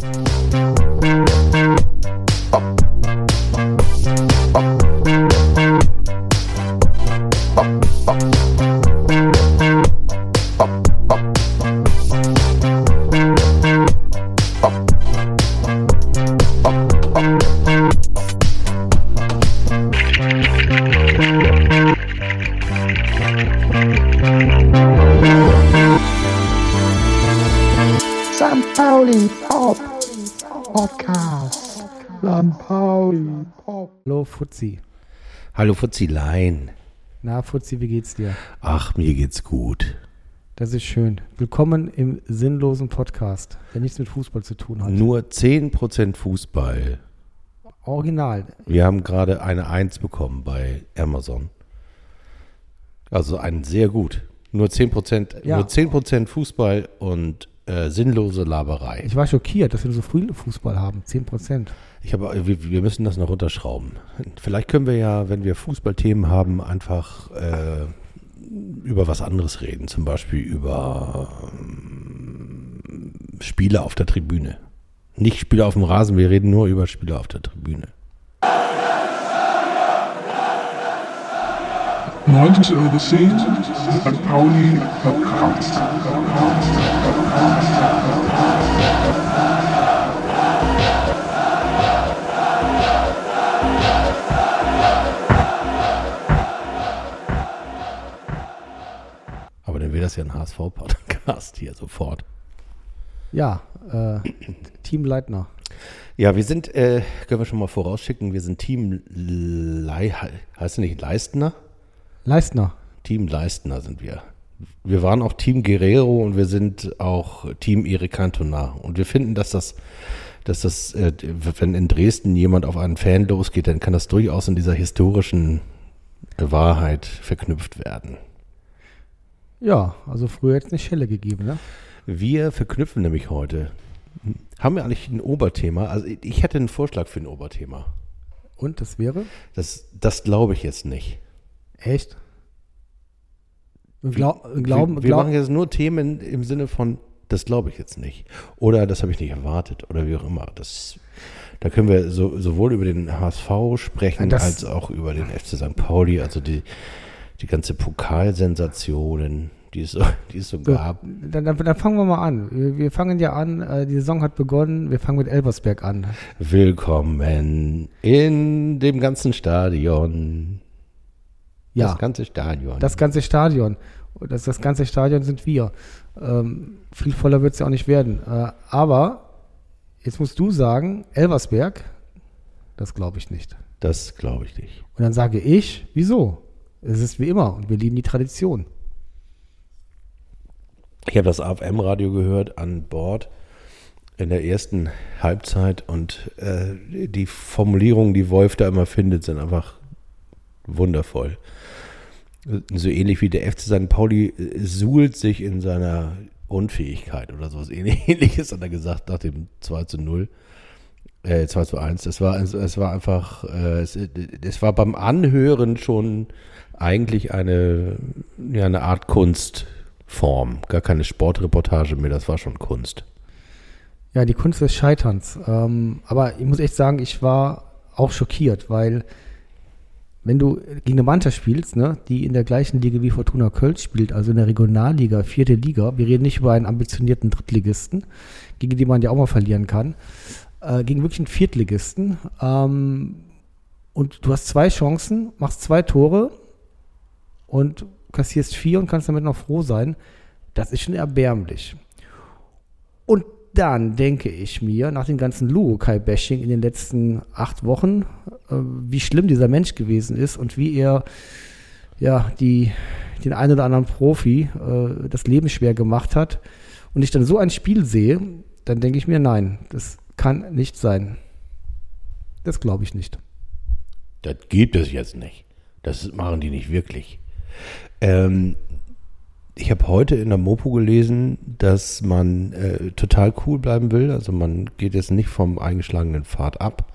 St. Fuzzi. Hallo Fuzzilein. Na Fuzzi, wie geht's dir? Ach, mir geht's gut. Das ist schön. Willkommen im sinnlosen Podcast, der nichts mit Fußball zu tun hat. Nur 10% Fußball. Original. Wir haben gerade eine 1 bekommen bei Amazon. Also ein sehr gut. Nur 10%, Ja. nur 10 Fußball und äh, sinnlose Laberei. Ich war schockiert, dass wir so früh Fußball haben. 10 Prozent. Ich habe, wir, wir müssen das noch runterschrauben. Vielleicht können wir ja, wenn wir Fußballthemen haben, einfach äh, über was anderes reden. Zum Beispiel über ähm, Spiele auf der Tribüne. Nicht Spiele auf dem Rasen, wir reden nur über Spiele auf der Tribüne. Neuntes Euro Szene. St. Pauli Podcast. Aber dann wäre das ja ein HSV-Podcast hier sofort. Ja, äh, Team Leitner. Ja, wir sind, äh, können wir schon mal vorausschicken, wir sind Team Lei, heißt du nicht Leistner? Leistner. Team Leistner sind wir. Wir waren auch Team Guerrero und wir sind auch Team Erik Cantona. Und wir finden, dass das, dass das, äh, wenn in Dresden jemand auf einen Fan losgeht, dann kann das durchaus in dieser historischen Wahrheit verknüpft werden. Ja, also früher hätte es eine Schelle gegeben, ne? Wir verknüpfen nämlich heute. Haben wir eigentlich ein Oberthema? Also ich hätte einen Vorschlag für ein Oberthema. Und das wäre? Das, das glaube ich jetzt nicht. Echt? Wir wir glauben, wir, wir glaub- machen jetzt nur Themen im Sinne von, das glaube ich jetzt nicht. Oder das habe ich nicht erwartet. Oder wie auch immer. Das, da können wir so, sowohl über den HSV sprechen, Das- als auch über den FC St. Pauli. Also die, die ganze Pokalsensationen, die es so, die es so So, gab. dann, dann, dann fangen wir mal an. Wir, wir fangen ja an, äh, die Saison hat begonnen, wir fangen mit Elversberg an. Willkommen in dem ganzen Stadion. Ja, Das ganze Stadion. das ganze Stadion. Das, das ganze Stadion sind wir. Ähm, viel voller wird es ja auch nicht werden. Äh, aber jetzt musst du sagen, Elversberg, das glaube ich nicht. das glaube ich nicht. Und dann sage ich, wieso? Es ist wie immer und wir lieben die Tradition. Ich habe das AFM-Radio gehört an Bord in der ersten Halbzeit und äh, die Formulierungen, die Wolf da immer findet, sind einfach wundervoll. So ähnlich wie der FC St. Pauli äh, suhlt sich in seiner Unfähigkeit oder sowas ähnliches, hat er gesagt nach dem 2 zu 0. Äh, 2 zu 1. Es war, es, es war einfach, äh, es, es war beim Anhören schon eigentlich eine, ja, eine Art Kunstform. Gar keine Sportreportage mehr, das war schon Kunst. Ja, die Kunst des Scheiterns. Ähm, aber ich muss echt sagen, ich war auch schockiert, weil wenn du gegen eine Mannschaft spielst, ne, die in der gleichen Liga wie Fortuna Köln spielt, also in der Regionalliga, vierte Liga, wir reden nicht über einen ambitionierten Drittligisten, gegen die man ja auch mal verlieren kann, äh, gegen wirklich einen Viertligisten. Ähm, und du hast zwei Chancen, machst zwei Tore und kassierst vier und kannst damit noch froh sein. Das ist schon erbärmlich. Und dann denke ich mir, nach dem ganzen Luokai-Bashing in den letzten acht Wochen, äh, wie schlimm dieser Mensch gewesen ist und wie er ja die, den einen oder anderen Profi äh, das Leben schwer gemacht hat. Und ich dann so ein Spiel sehe, dann denke ich mir, nein, das kann nicht sein. Das glaube ich nicht. Das gibt es jetzt nicht. Das machen die nicht wirklich. Ähm, ich habe heute in der Mopo gelesen, dass man äh, total cool bleiben will. Also man geht jetzt nicht vom eingeschlagenen Pfad ab.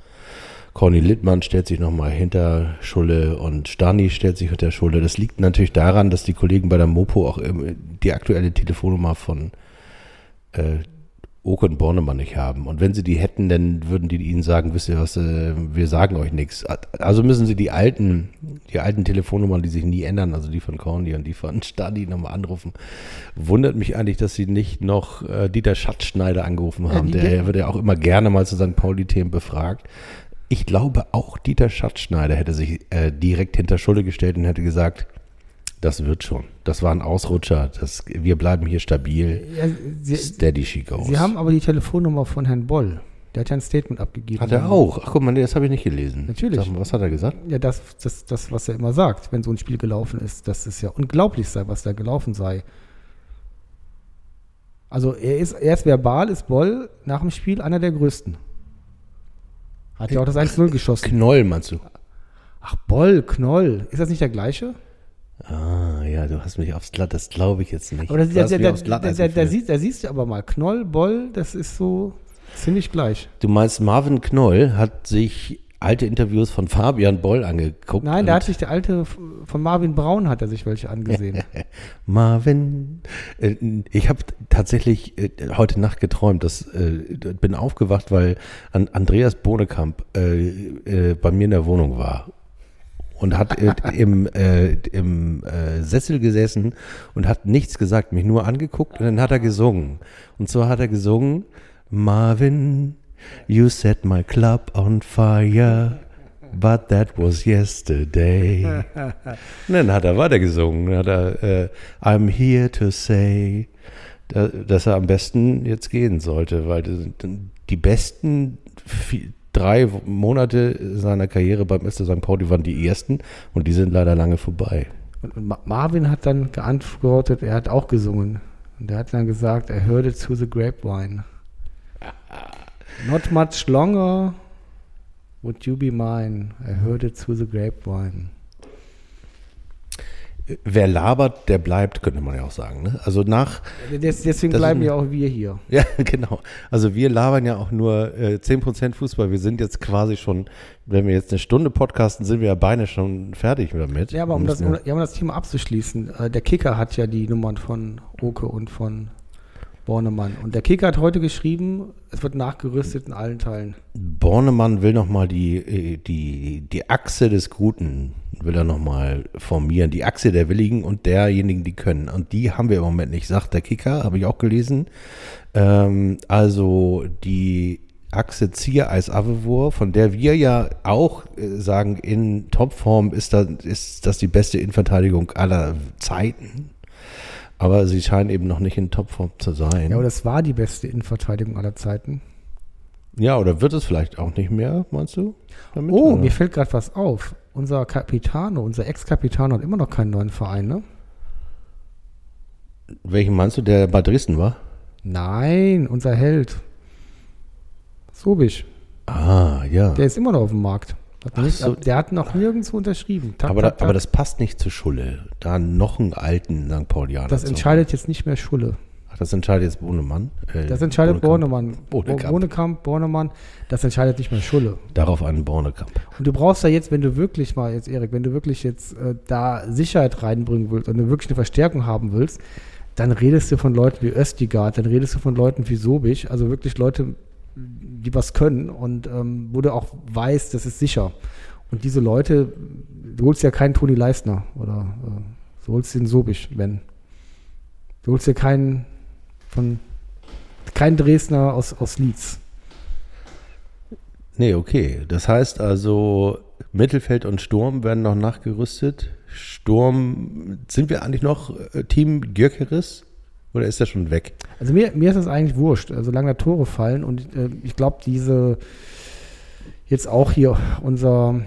Conny Littmann stellt sich nochmal hinter Schulle und Stani stellt sich hinter Schulle. Das liegt natürlich daran, dass die Kollegen bei der Mopo auch ähm, die aktuelle Telefonnummer von äh, Oke und Bornemann nicht haben. Und wenn sie die hätten, dann würden die ihnen sagen, wisst ihr was, äh, wir sagen euch nichts. Also müssen sie die alten, die alten Telefonnummern, die sich nie ändern, also die von Corny und die von Stadi nochmal anrufen. Wundert mich eigentlich, dass sie nicht noch äh, Dieter Schatzschneider angerufen haben. die- Der wird ja auch immer gerne mal zu St. Pauli-Themen befragt. Ich glaube, auch Dieter Schatzschneider hätte sich äh, direkt hinter Schulde gestellt und hätte gesagt, das wird schon. Das war ein Ausrutscher. Das, wir bleiben hier stabil. Ja, sie, Steady she goes. sie haben aber die Telefonnummer von Herrn Boll. Der hat ja ein Statement abgegeben. Hat er auch? Ach guck mal, nee, das habe ich nicht gelesen. Natürlich. Mal, was hat er gesagt? Ja, das, das, das, was er immer sagt, wenn so ein Spiel gelaufen ist, dass es ja unglaublich sei, was da gelaufen sei. Also er ist, er ist verbal, ist Boll nach dem Spiel einer der größten. Hat ja auch das 1-0 geschossen. Knoll, meinst du? Ach, Boll, Knoll. Ist das nicht der gleiche? Ah, ja, du hast mich aufs Glatt, das glaube ich jetzt nicht. Aber das, Du eis der, der, geführt. sieht, der siehst du aber mal. Knoll, Boll, das ist so ziemlich gleich. Du meinst, Marvin Knoll hat sich alte Interviews von Fabian Boll angeguckt. Nein, da hat sich der alte von Marvin Braun hat er sich welche angesehen. Marvin, äh, ich habe tatsächlich äh, heute Nacht geträumt, dass äh, bin aufgewacht, weil an Andreas Bohnekamp äh, bei mir in der Wohnung war und hat im, äh, im äh, Sessel gesessen und hat nichts gesagt, mich nur angeguckt und dann hat er gesungen. Und zwar hat er gesungen, Marvin, you set my club on fire. But that was yesterday. Und dann hat er weitergesungen. Dann hat er äh, I'm here to say, da, dass er am besten jetzt gehen sollte, weil das- die besten drei Monate seiner Karriere beim SC St. Pauli waren die ersten und die sind leider lange vorbei. Und, und Ma- Marvin hat dann geantwortet, er hat auch gesungen. Und er hat dann gesagt, er hörte to the grapevine. Not much longer would you be mine. I heard it to the grapevine. Wer labert, der bleibt, könnte man ja auch sagen. Ne? Also nach, Des, deswegen bleiben ja auch wir hier. ja genau, also wir labern ja auch nur äh, 10% Fußball. Wir sind jetzt quasi schon, wenn wir jetzt eine Stunde podcasten, sind wir ja beinahe schon fertig damit. Ja, aber um das, um, ja, um das Thema abzuschließen, äh, der Kicker hat ja die Nummern von Oke und von Bornemann. Und der Kicker hat heute geschrieben, es wird nachgerüstet in allen Teilen. Bornemann will nochmal die, äh, die, die Achse des Guten, will er nochmal formieren. Die Achse der Willigen und derjenigen, die können. Und die haben wir im Moment nicht, sagt der Kicker, habe ich auch gelesen. Ähm, also die Achse Ziereis Avevor, von der wir ja auch äh, sagen, in Topform ist das, ist das die beste Innenverteidigung aller Zeiten. Aber sie scheinen eben noch nicht in Topform zu sein. Ja, aber das war die beste Innenverteidigung aller Zeiten. Ja, oder wird es vielleicht auch nicht mehr, meinst du? damit, Oh, oder? mir fällt gerade was auf. Unser Capitano, unser Ex-Capitano hat immer noch keinen neuen Verein, ne? Welchen meinst du, der bei Dresden war? Nein, unser Held. Sobisch. Ah, ja. Der ist immer noch auf dem Markt. Ach so. Der hat noch nirgendwo unterschrieben. Tak, aber, tak, da, aber tak. das passt nicht zu Schulle. Da noch einen alten St. Paulianer. das entscheidet jetzt nicht mehr Schulle. Ach, das entscheidet jetzt Bohnemann. Äh, Das entscheidet Bornemann. Bohnekamp. Bornekamp, Bornemann. Das entscheidet nicht mehr Schulle. Darauf einen Bornekamp. Und du brauchst ja jetzt, wenn du wirklich mal, jetzt Erik, wenn du wirklich jetzt äh, da Sicherheit reinbringen willst und du wirklich eine Verstärkung haben willst, dann redest du von Leuten wie Östigard, dann redest du von Leuten wie Sobich, also wirklich Leute, die was können und ähm, wo du auch weißt, das ist sicher. Und diese Leute, du holst ja keinen Toni Leistner oder äh, du holst den Sobich, wenn. Du holst ja keinen von keinen Dresdner aus, aus Leeds. Nee, okay. Das heißt also, Mittelfeld und Sturm werden noch nachgerüstet. Sturm, sind wir eigentlich noch äh, Team Gyökeres? Oder ist der schon weg? Also mir, mir ist das eigentlich wurscht, äh, solange da Tore fallen. Und äh, ich glaube, diese jetzt auch hier unser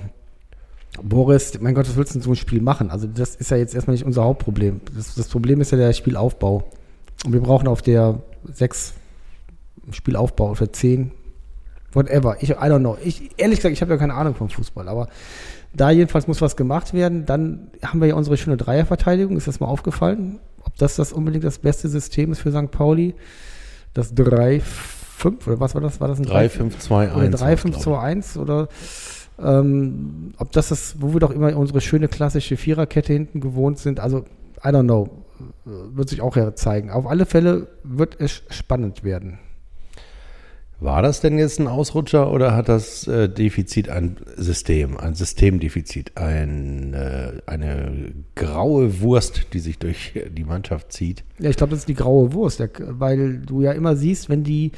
Boris, mein Gott, was willst du in so ein Spiel machen? Also das ist ja jetzt erstmal nicht unser Hauptproblem. Das, das Problem ist ja der Spielaufbau. Und wir brauchen auf der 6 Spielaufbau, auf der 10, whatever. Ich, I don't know. Ich, ehrlich gesagt, ich habe ja keine Ahnung vom Fußball, aber da jedenfalls muss was gemacht werden. Dann haben wir ja unsere schöne Dreierverteidigung. Ist das mal aufgefallen? Ob das das unbedingt das beste System ist für St. Pauli? Das 3-5 oder was war das? War das ein 3-5-2-1. oder glaub ich. 3-5-2-1 oder ähm, ob das ist, wo wir doch immer unsere schöne klassische Viererkette hinten gewohnt sind. Also, I don't know. Wird sich auch ja zeigen. Auf alle Fälle wird es spannend werden. War das denn jetzt ein Ausrutscher oder hat das äh, Defizit ein System, ein Systemdefizit, ein, äh, eine graue Wurst, die sich durch die Mannschaft zieht? Ja, ich glaube, das ist die graue Wurst, weil du ja immer siehst, wenn die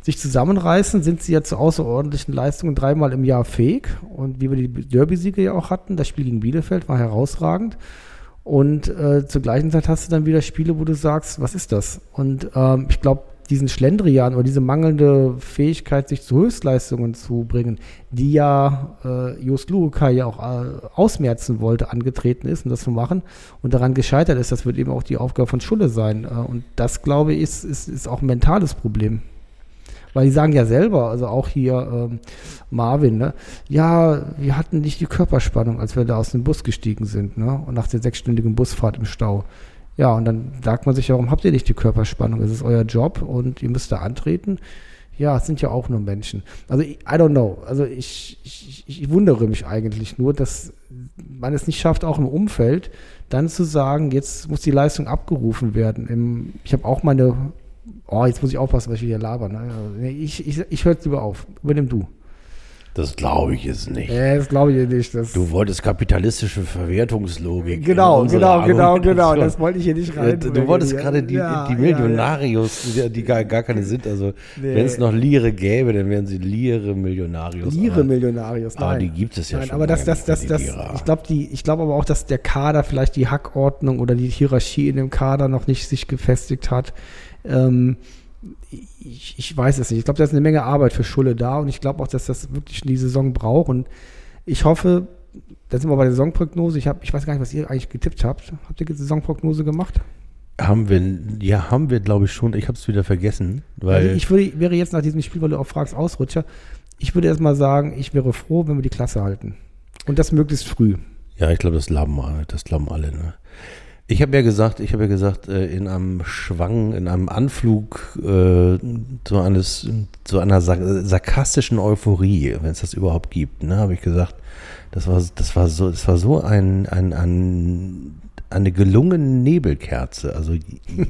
sich zusammenreißen, sind sie ja zu außerordentlichen Leistungen dreimal im Jahr fähig. Und wie wir die Derby-Siege ja auch hatten, das Spiel gegen Bielefeld war herausragend. Und äh, zur gleichen Zeit hast du dann wieder Spiele, wo du sagst, was ist das? Und ähm, ich glaube, diesen Schlendrian oder diese mangelnde Fähigkeit, sich zu Höchstleistungen zu bringen, die ja äh, Jos Luka ja auch äh, ausmerzen wollte, angetreten ist, um das zu machen und daran gescheitert ist, das wird eben auch die Aufgabe von Schulle sein. Äh, und das, glaube ich, ist, ist, ist auch ein mentales Problem. Weil die sagen ja selber, also auch hier ähm, Marvin, ne? ja, wir hatten nicht die Körperspannung, als wir da aus dem Bus gestiegen sind, ne? Und nach der sechsstündigen Busfahrt im Stau. Ja, und dann sagt man sich, warum habt ihr nicht die Körperspannung? Es ist euer Job und ihr müsst da antreten. Ja, es sind ja auch nur Menschen. Also, I don't know. Also, ich, ich, ich wundere mich eigentlich nur, dass man es nicht schafft, auch im Umfeld dann zu sagen, jetzt muss die Leistung abgerufen werden. Im, ich habe auch meine Oh, jetzt muss ich aufpassen, was ich hier labern. Ne? Ich, ich, ich höre lieber auf. Übernimm du. Das glaube ich jetzt nicht. Äh, das glaube ich nicht. Das du wolltest kapitalistische Verwertungslogik. Genau, genau, genau, genau. Das wollte ich hier nicht rein. Du wolltest gerade die, ja, die Millionarios, ja, ja. die gar, gar keine sind. Also, nee. wenn es noch Lire gäbe, dann wären sie Lire Millionarios. Lire Millionarios, nein. Aber die gibt es ja nein, schon. Aber das, das, das, das, ich glaube ich glaube aber auch, dass der Kader vielleicht die Hackordnung oder die Hierarchie in dem Kader noch nicht sich gefestigt hat. Ähm, ich, ich, weiß es nicht. Ich glaube, da ist eine Menge Arbeit für Schulle da und ich glaube auch, dass das wirklich die Saison braucht. Und ich hoffe, da sind wir bei der Saisonprognose. Ich, hab, ich weiß gar nicht, was ihr eigentlich getippt habt. Habt ihr die Saisonprognose gemacht? Haben wir, ja, haben wir, glaube ich, schon. Ich habe es wieder vergessen. Weil also ich würde, wäre jetzt nach diesem Spiel, weil du auch fragst, Ausrutscher. Ich würde erstmal sagen, ich wäre froh, wenn wir die Klasse halten. Und das möglichst früh. Ja, ich glaube, das glauben alle. Das glauben alle. Ne? Ich habe ja gesagt, ich habe ja gesagt, äh, in einem Schwang, in einem Anflug äh, so eines, so einer sarkastischen Euphorie, wenn es das überhaupt gibt, ne, habe ich gesagt, das war, das war so, das war so ein, ein, ein eine gelungene Nebelkerze. Also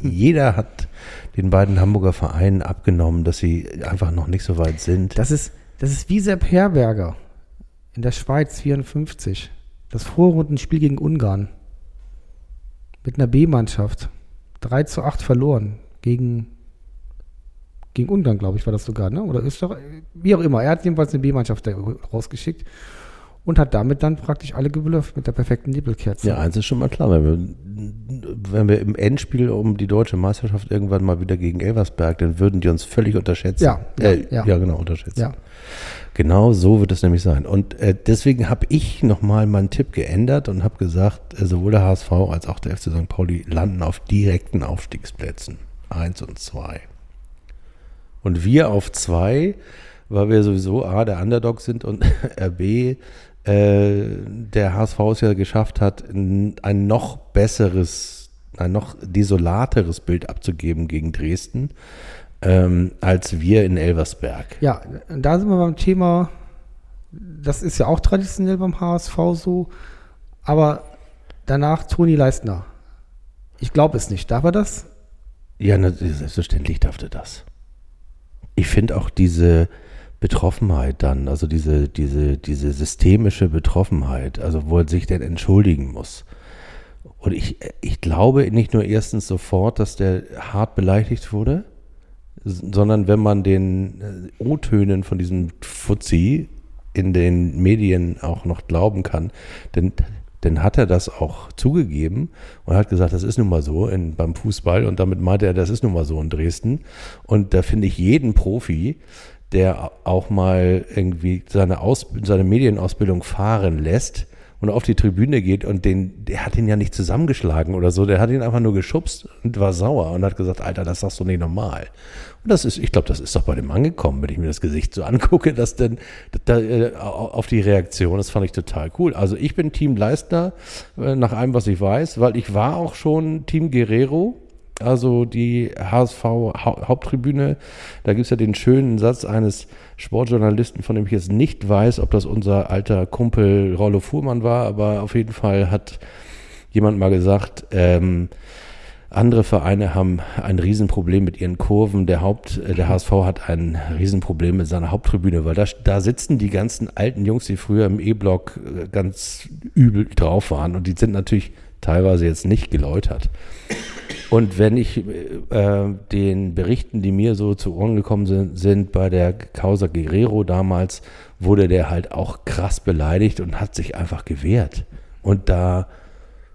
jeder hat den beiden Hamburger Vereinen abgenommen, dass sie einfach noch nicht so weit sind. Das ist, das ist wie Sepp Herberger in der Schweiz 54. Das Vorrundenspiel gegen Ungarn mit einer B-Mannschaft 3 zu 8 verloren gegen, gegen Ungarn, glaube ich, war das sogar, ne? Oder Österreich, wie auch immer. Er hat jedenfalls eine B-Mannschaft rausgeschickt und hat damit dann praktisch alle geblufft mit der perfekten Nebelkerze. Ja, eins ist schon mal klar, wenn wir, wenn wir im Endspiel um die deutsche Meisterschaft irgendwann mal wieder gegen Elversberg, dann würden die uns völlig unterschätzen. Ja, ja, äh, ja. ja genau, unterschätzen. Ja. Genau so wird es nämlich sein. Und äh, deswegen habe ich nochmal meinen Tipp geändert und habe gesagt, äh, sowohl der HSV als auch der FC St. Pauli landen auf direkten Aufstiegsplätzen. Eins und zwei. Und wir auf zwei, weil wir sowieso A, der Underdog sind und RB, äh, der HSV es ja geschafft hat, ein noch besseres, ein noch desolateres Bild abzugeben gegen Dresden ähm, als wir in Elversberg. Ja, da sind wir beim Thema, das ist ja auch traditionell beim HSV so, aber danach Toni Leistner. Ich glaube es nicht. Darf er das? Ja, selbstverständlich darf er das. Ich finde auch diese Betroffenheit dann, also diese, diese, diese systemische Betroffenheit, also wo er sich denn entschuldigen muss. Und ich, ich glaube nicht nur erstens sofort, dass der hart beleidigt wurde, sondern wenn man den äh, O-Tönen von diesem Fuzzi in den Medien auch noch glauben kann, denn dann hat er das auch zugegeben und hat gesagt, das ist nun mal so in, beim Fußball und damit meinte er, das ist nun mal so in Dresden. Und da finde ich jeden Profi, der auch mal irgendwie seine, Aus, seine Medienausbildung fahren lässt, und auf die Tribüne geht und den, der hat ihn ja nicht zusammengeschlagen oder so, der hat ihn einfach nur geschubst und war sauer und hat gesagt, Alter, das sagst du nicht normal. Und das ist, ich glaube, das ist doch bei dem angekommen, wenn ich mir das Gesicht so angucke, dass denn da, äh, auf die Reaktion, das fand ich total cool. Also ich bin Team Leistner, äh, nach allem, was ich weiß, weil ich war auch schon Team Guerrero also die HSV Haupttribüne, da gibt es ja den schönen Satz eines Sportjournalisten, von dem ich jetzt nicht weiß, ob das unser alter Kumpel Rollo Fuhrmann war, aber auf jeden Fall hat jemand mal gesagt, ähm, Andere Vereine haben ein Riesenproblem mit ihren Kurven. Der Haupt, äh, der HSV hat ein Riesenproblem mit seiner Haupttribüne, weil da, da sitzen die ganzen alten Jungs, die früher im E-Block äh, ganz übel drauf waren und die sind natürlich teilweise jetzt nicht geläutert. Und wenn ich äh, den Berichten, die mir so zu Ohren gekommen sind, sind, bei der Causa Guerrero damals, wurde der halt auch krass beleidigt und hat sich einfach gewehrt. Und da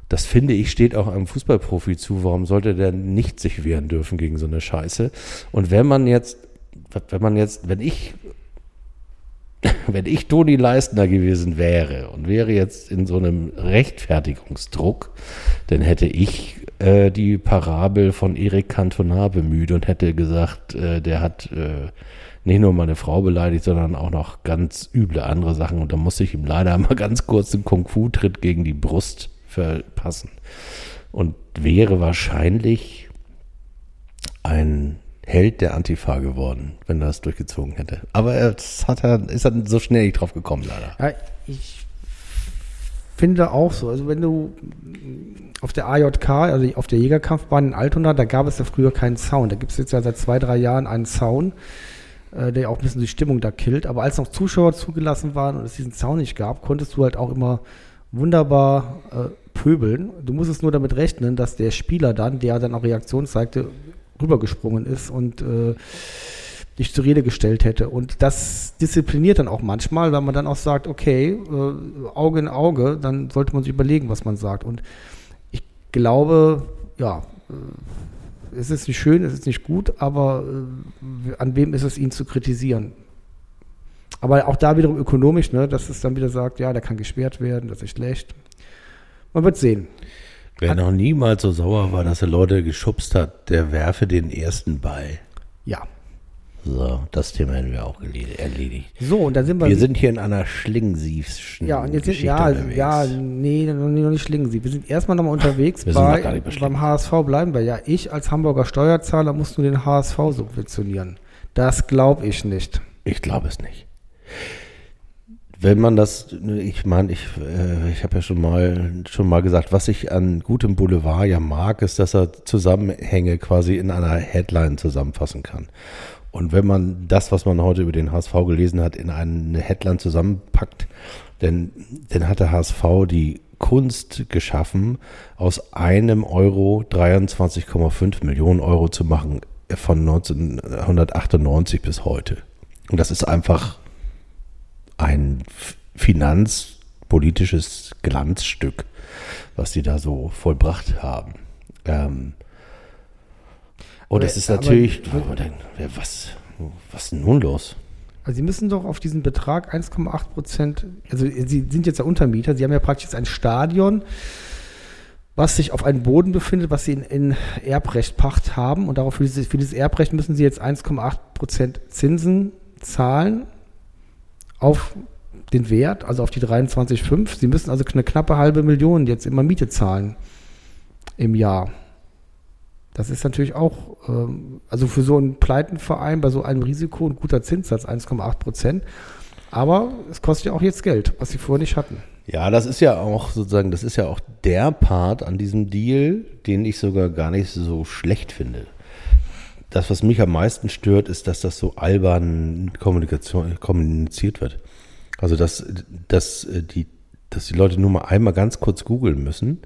das finde ich, steht auch einem Fußballprofi zu. Warum sollte der nicht sich wehren dürfen gegen so eine Scheiße? Und wenn man jetzt, wenn man jetzt, wenn ich, wenn ich Toni Leistner gewesen wäre und wäre jetzt in so einem Rechtfertigungsdruck, dann hätte ich äh, die Parabel von Erik Cantona bemüht und hätte gesagt, äh, der hat äh, nicht nur meine Frau beleidigt, sondern auch noch ganz üble andere Sachen. Und da musste ich ihm leider mal ganz kurz einen Kung-Fu-Tritt gegen die Brust verpassen. Und wäre wahrscheinlich ein Held der Antifa geworden, wenn er das durchgezogen hätte. Aber das hat er, ist er so schnell nicht drauf gekommen, leider. Ja, ich finde auch so. Also wenn du auf der AJK, also auf der Jägerkampfbahn in Altona, da gab es ja früher keinen Sound. Da gibt es jetzt ja seit zwei, drei Jahren einen Sound, äh, der auch ein bisschen die Stimmung da killt. Aber als noch Zuschauer zugelassen waren und es diesen Sound nicht gab, konntest du halt auch immer wunderbar äh, pöbeln. Du musst es nur damit rechnen, dass der Spieler dann, der dann auch Reaktion zeigte, rübergesprungen ist und äh, dich zur Rede gestellt hätte. Und das diszipliniert dann auch manchmal, weil man dann auch sagt, okay, äh, Auge in Auge, dann sollte man sich überlegen, was man sagt. Und ich glaube, ja, äh, es ist nicht schön, es ist nicht gut, aber äh, an wem ist es, ihn zu kritisieren? Aber auch da wiederum ökonomisch, ne, dass es dann wieder sagt, ja, der kann gesperrt werden, das ist schlecht. Man wird sehen. Wer noch niemals so sauer war, dass er Leute geschubst hat, der werfe den ersten Ball. Ja. So, das Thema hätten wir auch erledigt. So, und da sind wir. Wir sind hier in einer Schlingensiefschen ja, und jetzt sind, ja, unterwegs. ja, nee, noch nicht Schlingensief. Wir sind erstmal nochmal unterwegs bei, beim HSV bleiben wir. Ja, ich als Hamburger Steuerzahler muss nur den HSV subventionieren. Das glaube ich nicht. Ich glaube es nicht. Wenn man das, ich meine, ich, äh, ich habe ja schon mal, schon mal gesagt, was ich an gutem Boulevard ja mag, ist, dass er Zusammenhänge quasi in einer Headline zusammenfassen kann. Und wenn man das, was man heute über den HSV gelesen hat, in eine Headline zusammenpackt, dann, dann hat der HSV die Kunst geschaffen, aus einem Euro 23,5 Millionen Euro zu machen von 1998 bis heute. Und das ist einfach ein finanzpolitisches Glanzstück, was sie da so vollbracht haben. Ähm, und es ist natürlich, aber, was, was ist nun los? Also Sie müssen doch auf diesen Betrag 1,8 Prozent, also Sie sind jetzt ja Untermieter, Sie haben ja praktisch ein Stadion, was sich auf einem Boden befindet, was Sie in, in Erbrecht Pacht haben und darauf für dieses, für dieses Erbrecht müssen Sie jetzt 1,8 Prozent Zinsen zahlen auf den Wert, also auf die 23,5. Sie müssen also eine knappe halbe Million jetzt immer Miete zahlen im Jahr. Das ist natürlich auch, ähm, also für so einen Pleitenverein bei so einem Risiko ein guter Zinssatz, 1,8 Prozent. Aber es kostet ja auch jetzt Geld, was sie vorher nicht hatten. Ja, das ist ja auch sozusagen, das ist ja auch der Part an diesem Deal, den ich sogar gar nicht so schlecht finde. Das, was mich am meisten stört, ist, dass das so albern Kommunikation, kommuniziert wird. Also, dass, dass, äh, die, dass die Leute nur mal einmal ganz kurz googeln müssen,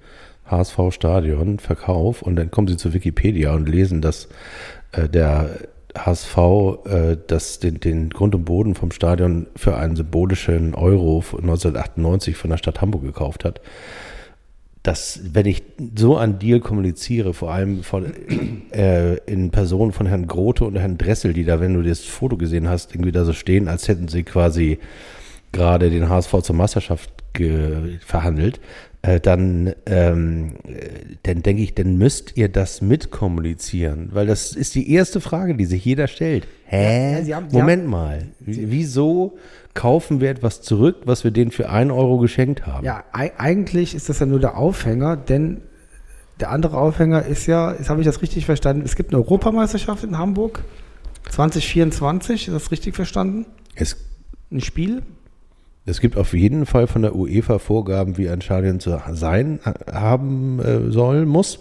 HSV Stadion, Verkauf, und dann kommen sie zu Wikipedia und lesen, dass äh, der HSV äh, das, den, den Grund und Boden vom Stadion für einen symbolischen Euro 1998 von der Stadt Hamburg gekauft hat dass, wenn ich so einen Deal kommuniziere, vor allem von, äh, in Person von Herrn Grote und Herrn Dressel, die da, wenn du das Foto gesehen hast, irgendwie da so stehen, als hätten sie quasi gerade den HSV zur Meisterschaft verhandelt, äh, dann, ähm, dann denke ich, dann müsst ihr das mitkommunizieren, weil das ist die erste Frage, die sich jeder stellt. Hä? Ja, haben, Moment haben, mal, wieso kaufen wir etwas zurück, was wir denen für einen Euro geschenkt haben. Ja, eigentlich ist das ja nur der Aufhänger, denn der andere Aufhänger ist ja, jetzt habe ich das richtig verstanden, es gibt eine Europameisterschaft in Hamburg 2024, ist das richtig verstanden? Es, ein Spiel? Es gibt auf jeden Fall von der UEFA Vorgaben, wie ein Stadion zu sein haben äh, soll, muss.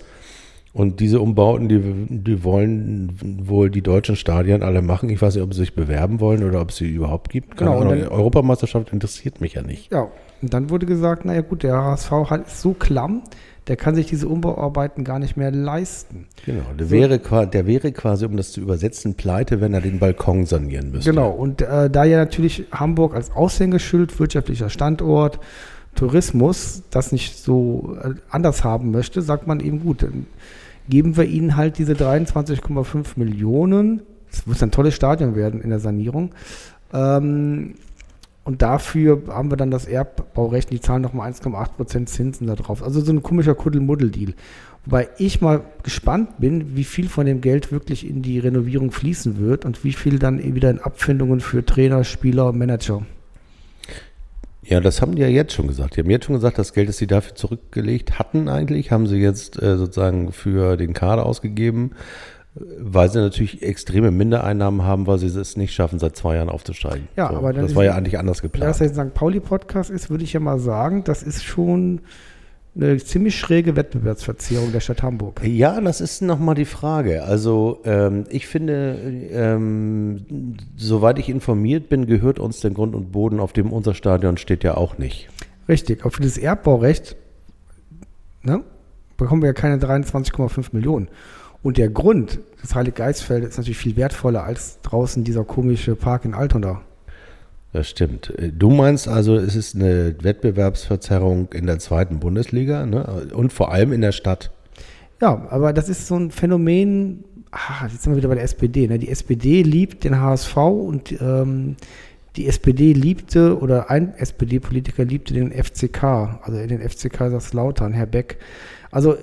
Und diese Umbauten, die, die wollen wohl die deutschen Stadien alle machen. Ich weiß nicht, ob sie sich bewerben wollen oder ob es sie überhaupt gibt. Keine Genau, Ahnung. dann- Europameisterschaft interessiert mich ja nicht. Ja, und dann wurde gesagt, naja gut, der HSV hat, ist so klamm, der kann sich diese Umbauarbeiten gar nicht mehr leisten. Genau, der, wäre, qua- der wäre quasi, um das zu übersetzen, pleite, wenn er den Balkon sanieren müsste. Genau, und äh, da ja natürlich Hamburg als Aushängeschild, wirtschaftlicher Standort, Tourismus das nicht so äh, anders haben möchte, sagt man eben gut, dann geben wir ihnen halt diese 23,5 Millionen. Es muss ein tolles Stadion werden in der Sanierung. Ähm, und dafür haben wir dann das Erbbaurecht, die zahlen nochmal 1,8% Zinsen da drauf. Also so ein komischer Kuddelmuddel-Deal. Wobei ich mal gespannt bin, wie viel von dem Geld wirklich in die Renovierung fließen wird und wie viel dann wieder in Abfindungen für Trainer, Spieler, Manager. Ja, das haben die ja jetzt schon gesagt. Die haben jetzt schon gesagt, das Geld, das sie dafür zurückgelegt hatten eigentlich, haben sie jetzt äh, sozusagen für den Kader ausgegeben, weil sie natürlich extreme Mindereinnahmen haben, weil sie es nicht schaffen, seit zwei Jahren aufzusteigen. Ja, aber dann das ist- war ja eigentlich anders Da geplant. es ja ein St. Pauli-Podcast ist, würde ich ja mal sagen, das ist schon eine ziemlich schräge Wettbewerbsverzerrung der Stadt Hamburg. Ja, das ist nochmal die Frage. Also ähm, ich finde, ähm, soweit ich informiert bin, gehört uns der Grund und Boden, auf dem unser Stadion steht, ja auch nicht. Richtig, auf dieses Erbbaurecht ne, bekommen wir ja keine 23,5 Millionen. Und der Grund des Heilig-Geistfeldes ist natürlich viel wertvoller als draußen dieser komische Park in Altona. Das stimmt. Du meinst also, es ist eine Wettbewerbsverzerrung in der zweiten Bundesliga ne? und vor allem in der Stadt. Ja, aber das ist so ein Phänomen, ah, jetzt sind wir wieder bei der SPD. Ne? Die SPD liebt den HSV und ähm, die SPD liebte, oder ein SPD-Politiker liebte den FCK, also den FCK Kaiserslautern, Herr Beck. Also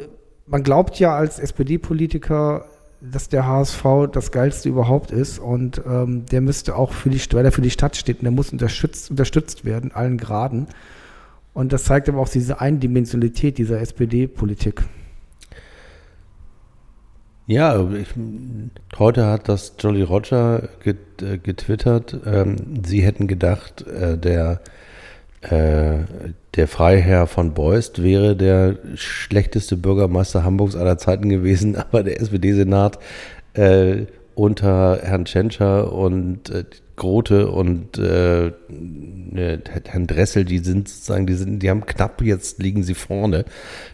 man glaubt ja als SPD-Politiker, dass der HSV das Geilste überhaupt ist und ähm, der müsste auch für die, weil er für die Stadt steht und der muss unterstützt, unterstützt werden, allen Graden. Und das zeigt aber auch diese Eindimensionalität dieser SPD-Politik. Ja, ich, heute hat das Jolly Roger get, äh, getwittert, ähm, sie hätten gedacht, äh, der, äh, der Freiherr von Beust wäre der schlechteste Bürgermeister Hamburgs aller Zeiten gewesen, aber der SPD-Senat äh, unter Herrn Tschentscher und äh, Grote und äh, äh, Herrn Dressel, die sind sozusagen, die sind, die haben knapp jetzt liegen sie vorne,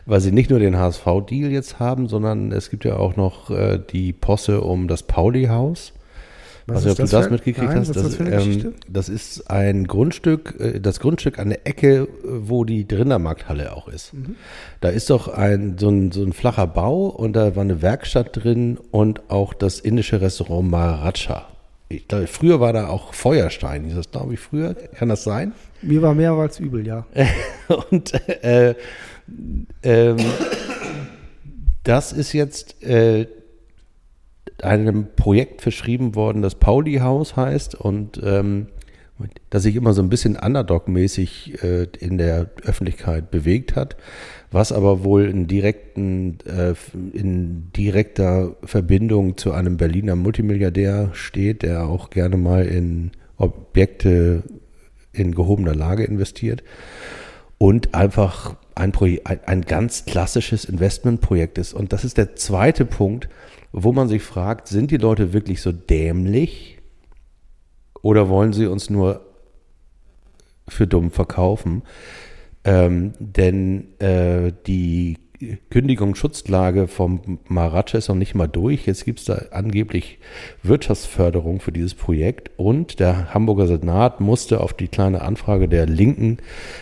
weil sie nicht nur den HSV-Deal jetzt haben, sondern es gibt ja auch noch äh, die Posse um das Pauli-Haus. Was Also, ist ob du das mitgekriegt Nein, hast, das ähm, das ist ein Grundstück, äh, das Grundstück an der Ecke, äh, wo die Rindermarkthalle auch ist. Mhm. Da ist doch ein so, ein so ein flacher Bau und da war eine Werkstatt drin und auch das indische Restaurant Maharaja. Ich glaube, früher war da auch Feuerstein, ist das glaube ich früher, kann das sein? Mir war mehr als übel, ja. Und äh, ähm, das ist jetzt äh, einem Projekt verschrieben worden, das Pauli-Haus heißt und ähm, das sich immer so ein bisschen Underdog-mäßig äh, in der Öffentlichkeit bewegt hat, was aber wohl in, direkten, äh, in direkter Verbindung zu einem Berliner Multimilliardär steht, der auch gerne mal in Objekte in gehobener Lage investiert und einfach ein, Projek ein, ein ganz klassisches Investmentprojekt ist. Und das ist der zweite Punkt, wo man sich fragt, sind die Leute wirklich so dämlich oder wollen sie uns nur für dumm verkaufen? Ähm, denn äh, die Kündigungsschutzlage vom Maharaja ist noch nicht mal durch. Jetzt gibt es da angeblich Wirtschaftsförderung für dieses Projekt und der Hamburger Senat musste auf die kleine Anfrage der Linken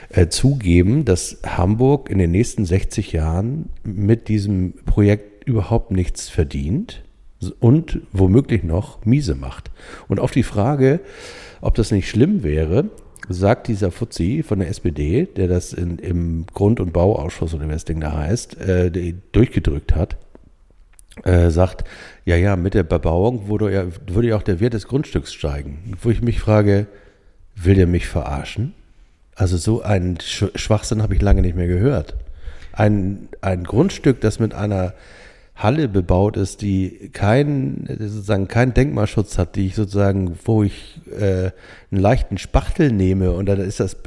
äh, zugeben, dass Hamburg in den nächsten 60 Jahren mit diesem Projekt überhaupt nichts verdient und womöglich noch miese macht. Und auf die Frage, ob das nicht schlimm wäre, sagt dieser Fuzzi von der SPD, der das in, im Grund- und Bauausschuss oder wie das Ding da heißt, äh, durchgedrückt hat, äh, sagt, ja, ja, mit der Bebauung würde ja, würde ja auch der Wert des Grundstücks steigen. Wo ich mich frage, will der mich verarschen? Also so einen Sch Schwachsinn habe ich lange nicht mehr gehört. Ein, ein Grundstück, das mit einer Halle bebaut ist, die kein, sozusagen keinen Denkmalschutz hat, die ich sozusagen, wo ich äh, einen leichten Spachtel nehme und dann ist das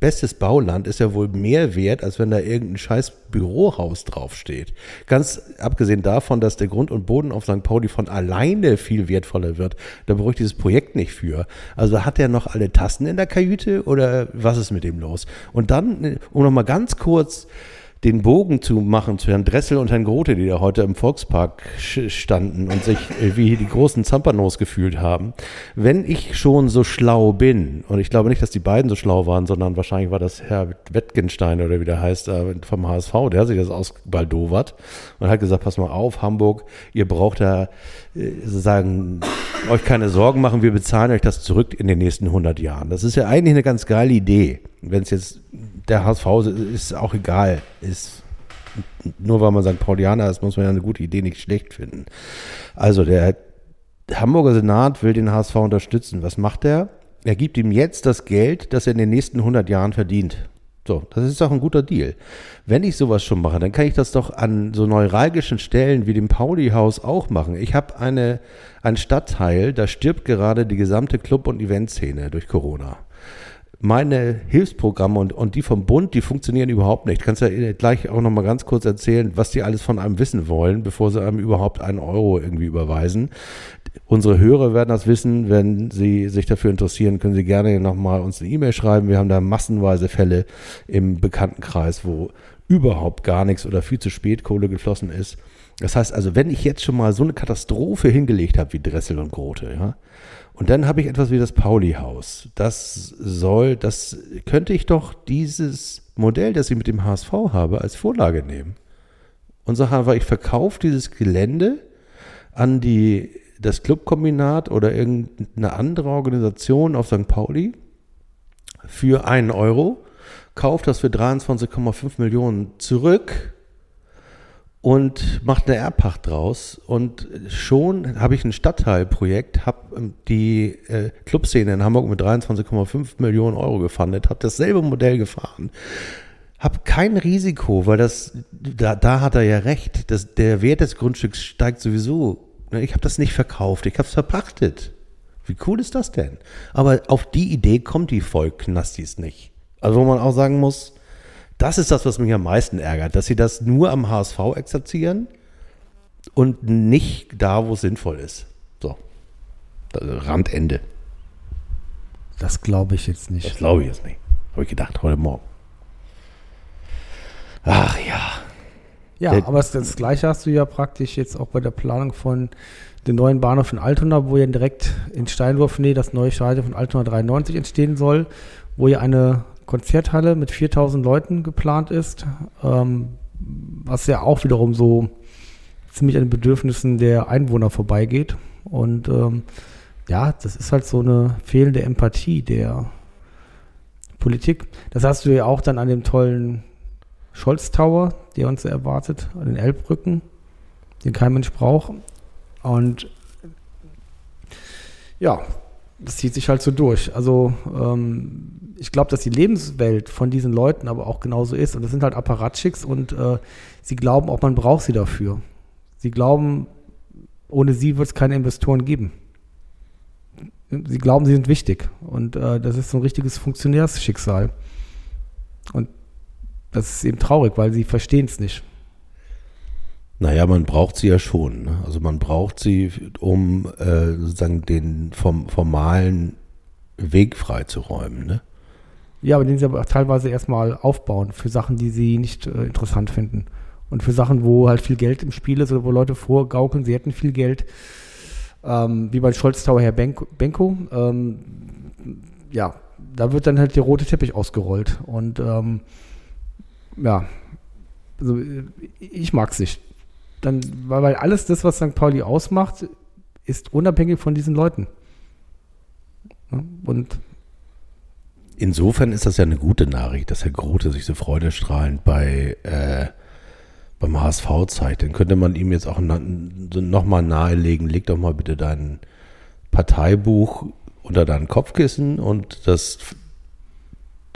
bestes Bauland, ist ja wohl mehr wert, als wenn da irgendein scheiß Bürohaus draufsteht. Ganz abgesehen davon, dass der Grund und Boden auf St. Pauli von alleine viel wertvoller wird, da brauche ich dieses Projekt nicht für. Also hat er noch alle Tassen in der Kajüte oder was ist mit dem los? Und dann, um nochmal ganz kurz den Bogen zu machen zu Herrn Dressel und Herrn Grote, die da heute im Volkspark standen und sich wie die großen Zampanos gefühlt haben. Wenn ich schon so schlau bin, und ich glaube nicht, dass die beiden so schlau waren, sondern wahrscheinlich war das Herr Wettgenstein oder wie der heißt, äh, vom HSV, der hat sich das ausbaldowert und hat gesagt, pass mal auf, Hamburg, ihr braucht da äh, sozusagen euch keine Sorgen machen, wir bezahlen euch das zurück in den nächsten 100 Jahren. Das ist ja eigentlich eine ganz geile Idee. Wenn es jetzt der HSV ist auch egal. Ist, nur weil man St. Paulianer ist, muss man ja eine gute Idee nicht schlecht finden. Also der Hamburger Senat will den HSV unterstützen. Was macht er? Er gibt ihm jetzt das Geld, das er in den nächsten 100 Jahren verdient. So, das ist auch ein guter Deal. Wenn ich sowas schon mache, dann kann ich das doch an so neuralgischen Stellen wie dem Pauli-Haus auch machen. Ich habe eine, einen Stadtteil, da stirbt gerade die gesamte Club- und Eventszene durch Corona meine Hilfsprogramme und, und die vom Bund, die funktionieren überhaupt nicht. Kannst ja gleich auch noch mal ganz kurz erzählen, was die alles von einem wissen wollen, bevor sie einem überhaupt einen Euro irgendwie überweisen. Unsere Hörer werden das wissen. Wenn sie sich dafür interessieren, können sie gerne noch mal uns eine E-Mail schreiben. Wir haben da massenweise Fälle im Bekanntenkreis, wo überhaupt gar nichts oder viel zu spät Kohle geflossen ist. Das heißt also, wenn ich jetzt schon mal so eine Katastrophe hingelegt habe wie Dressel und Grote, ja, und dann habe ich etwas wie das Pauli-Haus. Das soll, das könnte ich doch dieses Modell, das ich mit dem HSV habe, als Vorlage nehmen. Und sage einfach, ich verkaufe dieses Gelände an die, das Clubkombinat oder irgendeine andere Organisation auf St. Pauli für einen Euro, kaufe das für 23,5 Millionen zurück und macht eine Erbpacht draus. Und schon habe ich ein Stadtteilprojekt, habe ähm, die äh, Clubszene in Hamburg mit 23,5 Millionen Euro gefundet, habe dasselbe Modell gefahren. Habe kein Risiko, weil das, da, da hat er ja recht, dass der Wert des Grundstücks steigt sowieso. Ich habe das nicht verkauft, ich habe es verpachtet. Wie cool ist das denn? Aber auf die Idee kommt die Vollknastis nicht. Also wo man auch sagen muss, das ist das, was mich am meisten ärgert, dass sie das nur am HSV exerzieren und nicht da, wo es sinnvoll ist. So. Randende. Das glaube ich jetzt nicht. Das glaube ich jetzt nicht. Habe ich gedacht, heute Morgen. Ach ja. Ja, der, aber das, das, Gleiche hast du ja praktisch jetzt auch bei der Planung von dem neuen Bahnhof in Altona, wo ja direkt in Steinwurfnähe das neue Stadion von Altona 93 entstehen soll, wo ja eine Konzerthalle mit 4000 Leuten geplant ist, ähm, was ja auch wiederum so ziemlich an den Bedürfnissen der Einwohner vorbeigeht. Und ähm, ja, das ist halt so eine fehlende Empathie der Politik. Das hast du ja auch dann an dem tollen Scholz Tower, der uns erwartet, an den Elbbrücken, den kein Mensch braucht. Und ja, das zieht sich halt so durch. Also ähm, ich glaube, dass die Lebenswelt von diesen Leuten aber auch genauso ist. Und das sind halt Apparatschicks und äh, sie glauben auch, man braucht sie dafür. Sie glauben, ohne sie wird es keine Investoren geben. Sie glauben, sie sind wichtig. Und äh, das ist so ein richtiges Funktionärsschicksal. Und das ist eben traurig, weil sie verstehen es nicht. Naja, man braucht sie ja schon. Ne? Also man braucht sie, um äh, sozusagen den vom formalen Weg freizuräumen. Ne? Ja, aber den sie aber teilweise erstmal aufbauen für Sachen, die sie nicht äh, interessant finden. Und für Sachen, wo halt viel Geld im Spiel ist oder wo Leute vorgaukeln, sie hätten viel Geld. Ähm, wie bei Scholz Tower Herr Benko. Benko ähm, ja, da wird dann halt der rote Teppich ausgerollt. Und ähm, ja, also ich mag es nicht. Dann, weil, alles das, was St. Pauli ausmacht, ist unabhängig von diesen Leuten. Und Insofern ist das ja eine gute Nachricht, dass Herr Grote sich so freudestrahlend bei äh, beim HSV zeigt. Dann könnte man ihm jetzt auch nochmal nahelegen, leg doch mal bitte dein Parteibuch unter dein Kopfkissen und das,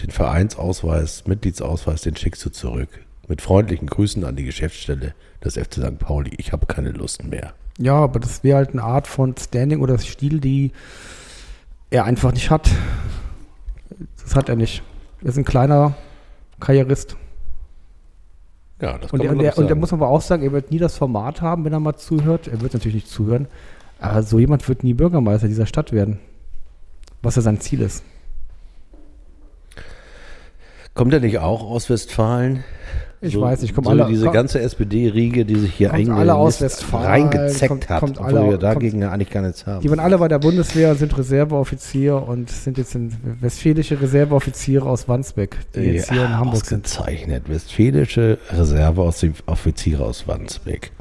den Vereinsausweis, Mitgliedsausweis, den schickst du zurück. Mit freundlichen Grüßen an die Geschäftsstelle des FC St. Pauli. Ich habe keine Lust mehr. Ja, aber das wäre halt eine Art von Standing oder Stil, die er einfach nicht hat. Das hat er nicht. Er ist ein kleiner Karrierist. Ja, das Und, kann der, man und, der, und sagen. muss aber auch sagen, er wird nie das Format haben, wenn er mal zuhört. Er wird natürlich nicht zuhören. Aber so jemand wird nie Bürgermeister dieser Stadt werden. Was ja sein Ziel ist. Kommt er nicht auch aus Westfalen? Ich weiß nicht, kommen so alle- diese ganze SPD-Riege, die sich hier Kommt reingezeckt kommt- hat, kommt obwohl alle- wir dagegen ja eigentlich gar nichts haben. Die waren alle bei der Bundeswehr, sind Reserveoffizier und sind jetzt in westfälische Reserveoffiziere aus Wandsbek, die jetzt hier in Hamburg sind. Ausgezeichnet. Westfälische Reserveoffiziere aus Wandsbek.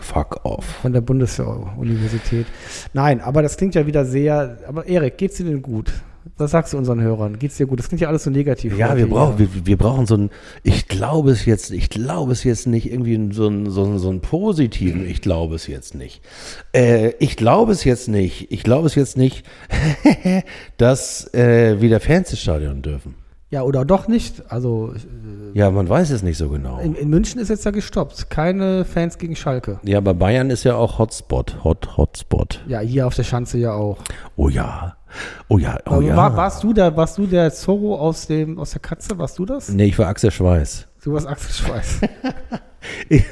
Fuck off. Von der Bundeswehr-Universität. Nein, aber das klingt ja wieder sehr. Aber Erik, geht's dir denn gut? Was sagst du unseren Hörern? Geht's dir gut? Das klingt ja alles so negativ. Ja, wir brauchen, wir, wir brauchen so einen, ich glaube es jetzt, ich glaube es jetzt nicht irgendwie so einen, so einen, so einen positiven, ich glaube es jetzt nicht. Äh, ich glaube es jetzt nicht, ich glaube es jetzt nicht, dass äh, wieder Fans ins Stadion dürfen. Ja, oder doch nicht. Also Ja, man weiß es nicht so genau. in, in München ist jetzt ja gestoppt. Keine Fans gegen Schalke. Ja, bei Bayern ist ja auch Hotspot, Hot, Hotspot. Ja, hier auf der Schanze ja auch. Oh ja, oh ja, oh Aber ja. war, warst du der, warst du der Zorro aus dem, aus der Katze? Warst du das? Nee, ich war Axel Schweiß. Du warst Axel Schweiß. Ich,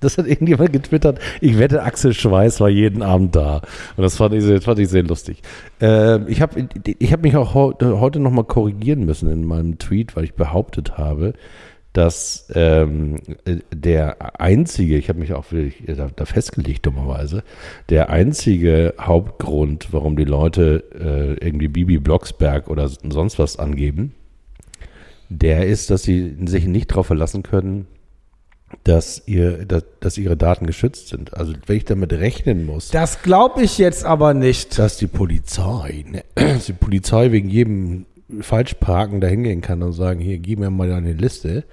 das hat irgendjemand getwittert. Ich wette, Axel Schweiß war jeden Abend da. Und das fand ich, sehr- fand ich sehr lustig. Ähm, ich habe ich hab mich auch heute nochmal korrigieren müssen in meinem Tweet, weil ich behauptet habe, dass ähm, äh, der einzige, ich habe mich auch wirklich da, da festgelegt dummerweise, der einzige Hauptgrund, warum die Leute äh, irgendwie Bibi Blocksberg oder sonst was angeben, der ist, dass sie sich nicht darauf verlassen können, dass, ihr, dass, dass ihre Daten geschützt sind. Also wenn ich damit rechnen muss, Das glaube ich jetzt aber nicht. dass die Polizei, ne, dass die Polizei wegen jedem Falschparken da hingehen kann und sagen, hier, gib mir mal eine Liste.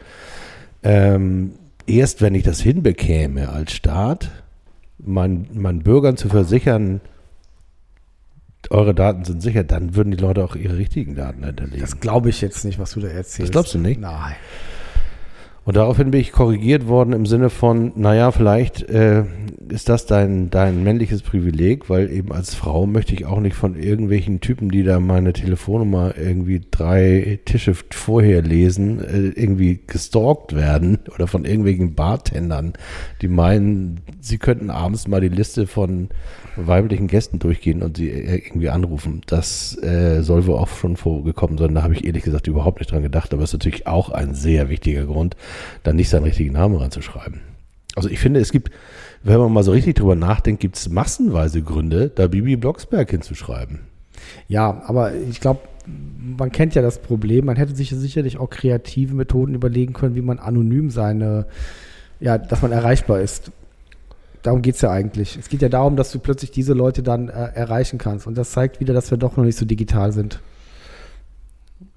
Ähm, erst wenn ich das hinbekäme als Staat, meinen, meinen Bürgern zu versichern, eure Daten sind sicher, dann würden die Leute auch ihre richtigen Daten hinterlegen. Das glaube ich jetzt nicht, was du da erzählst. Das glaubst du nicht? Nein. Und daraufhin bin ich korrigiert worden im Sinne von, naja, vielleicht äh, ist das dein, dein männliches Privileg, weil eben als Frau möchte ich auch nicht von irgendwelchen Typen, die da meine Telefonnummer irgendwie drei Tische vorher lesen, äh, irgendwie gestalkt werden oder von irgendwelchen Bartendern, die meinen, sie könnten abends mal die Liste von weiblichen Gästen durchgehen und sie äh, irgendwie anrufen. Das äh, soll wohl auch schon vorgekommen sein. Da habe ich ehrlich gesagt überhaupt nicht dran gedacht, aber es ist natürlich auch ein sehr wichtiger Grund, da nicht seinen richtigen Namen ranzuschreiben. Also ich finde, es gibt, wenn man mal so richtig drüber nachdenkt, gibt es massenweise Gründe, da Bibi Blocksberg hinzuschreiben. Ja, aber ich glaube, man kennt ja das Problem. Man hätte sich sicherlich auch kreative Methoden überlegen können, wie man anonym seine, ja, dass man erreichbar ist. Darum geht es ja eigentlich. Es geht ja darum, dass du plötzlich diese Leute dann äh, erreichen kannst. Und das zeigt wieder, dass wir doch noch nicht so digital sind.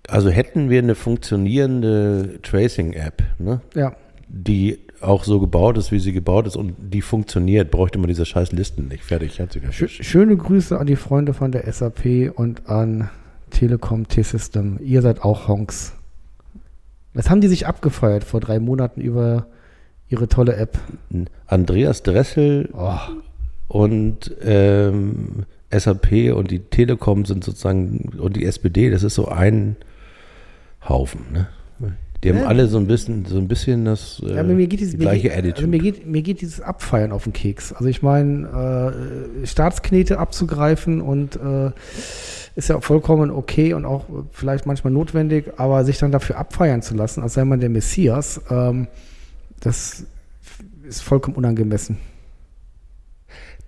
Also hätten wir eine funktionierende Tracing-App, ne, Ja. die auch so gebaut ist, wie sie gebaut ist und die funktioniert, bräuchte man diese scheiß Listen nicht. Fertig, herzlichen Schö schöne Grüße an die Freunde von der SAP und an Telekom T-System. Ihr seid auch Honks. Was haben die sich abgefeiert vor drei Monaten über ihre tolle App? Andreas Dressel Oh, und ähm, SAP und die Telekom sind sozusagen und die SPD, das ist so ein Haufen. Ne? Die haben Ja. alle so ein bisschen, so ein bisschen das äh, Ja, mir geht dieses, die mir gleiche geht, Attitude. also mir, geht, mir geht dieses Abfeiern auf den Keks. Also ich meine, äh, Staatsknete abzugreifen und äh, ist ja vollkommen okay und auch vielleicht manchmal notwendig, aber sich dann dafür abfeiern zu lassen, als sei man der Messias, ähm, das ist vollkommen unangemessen.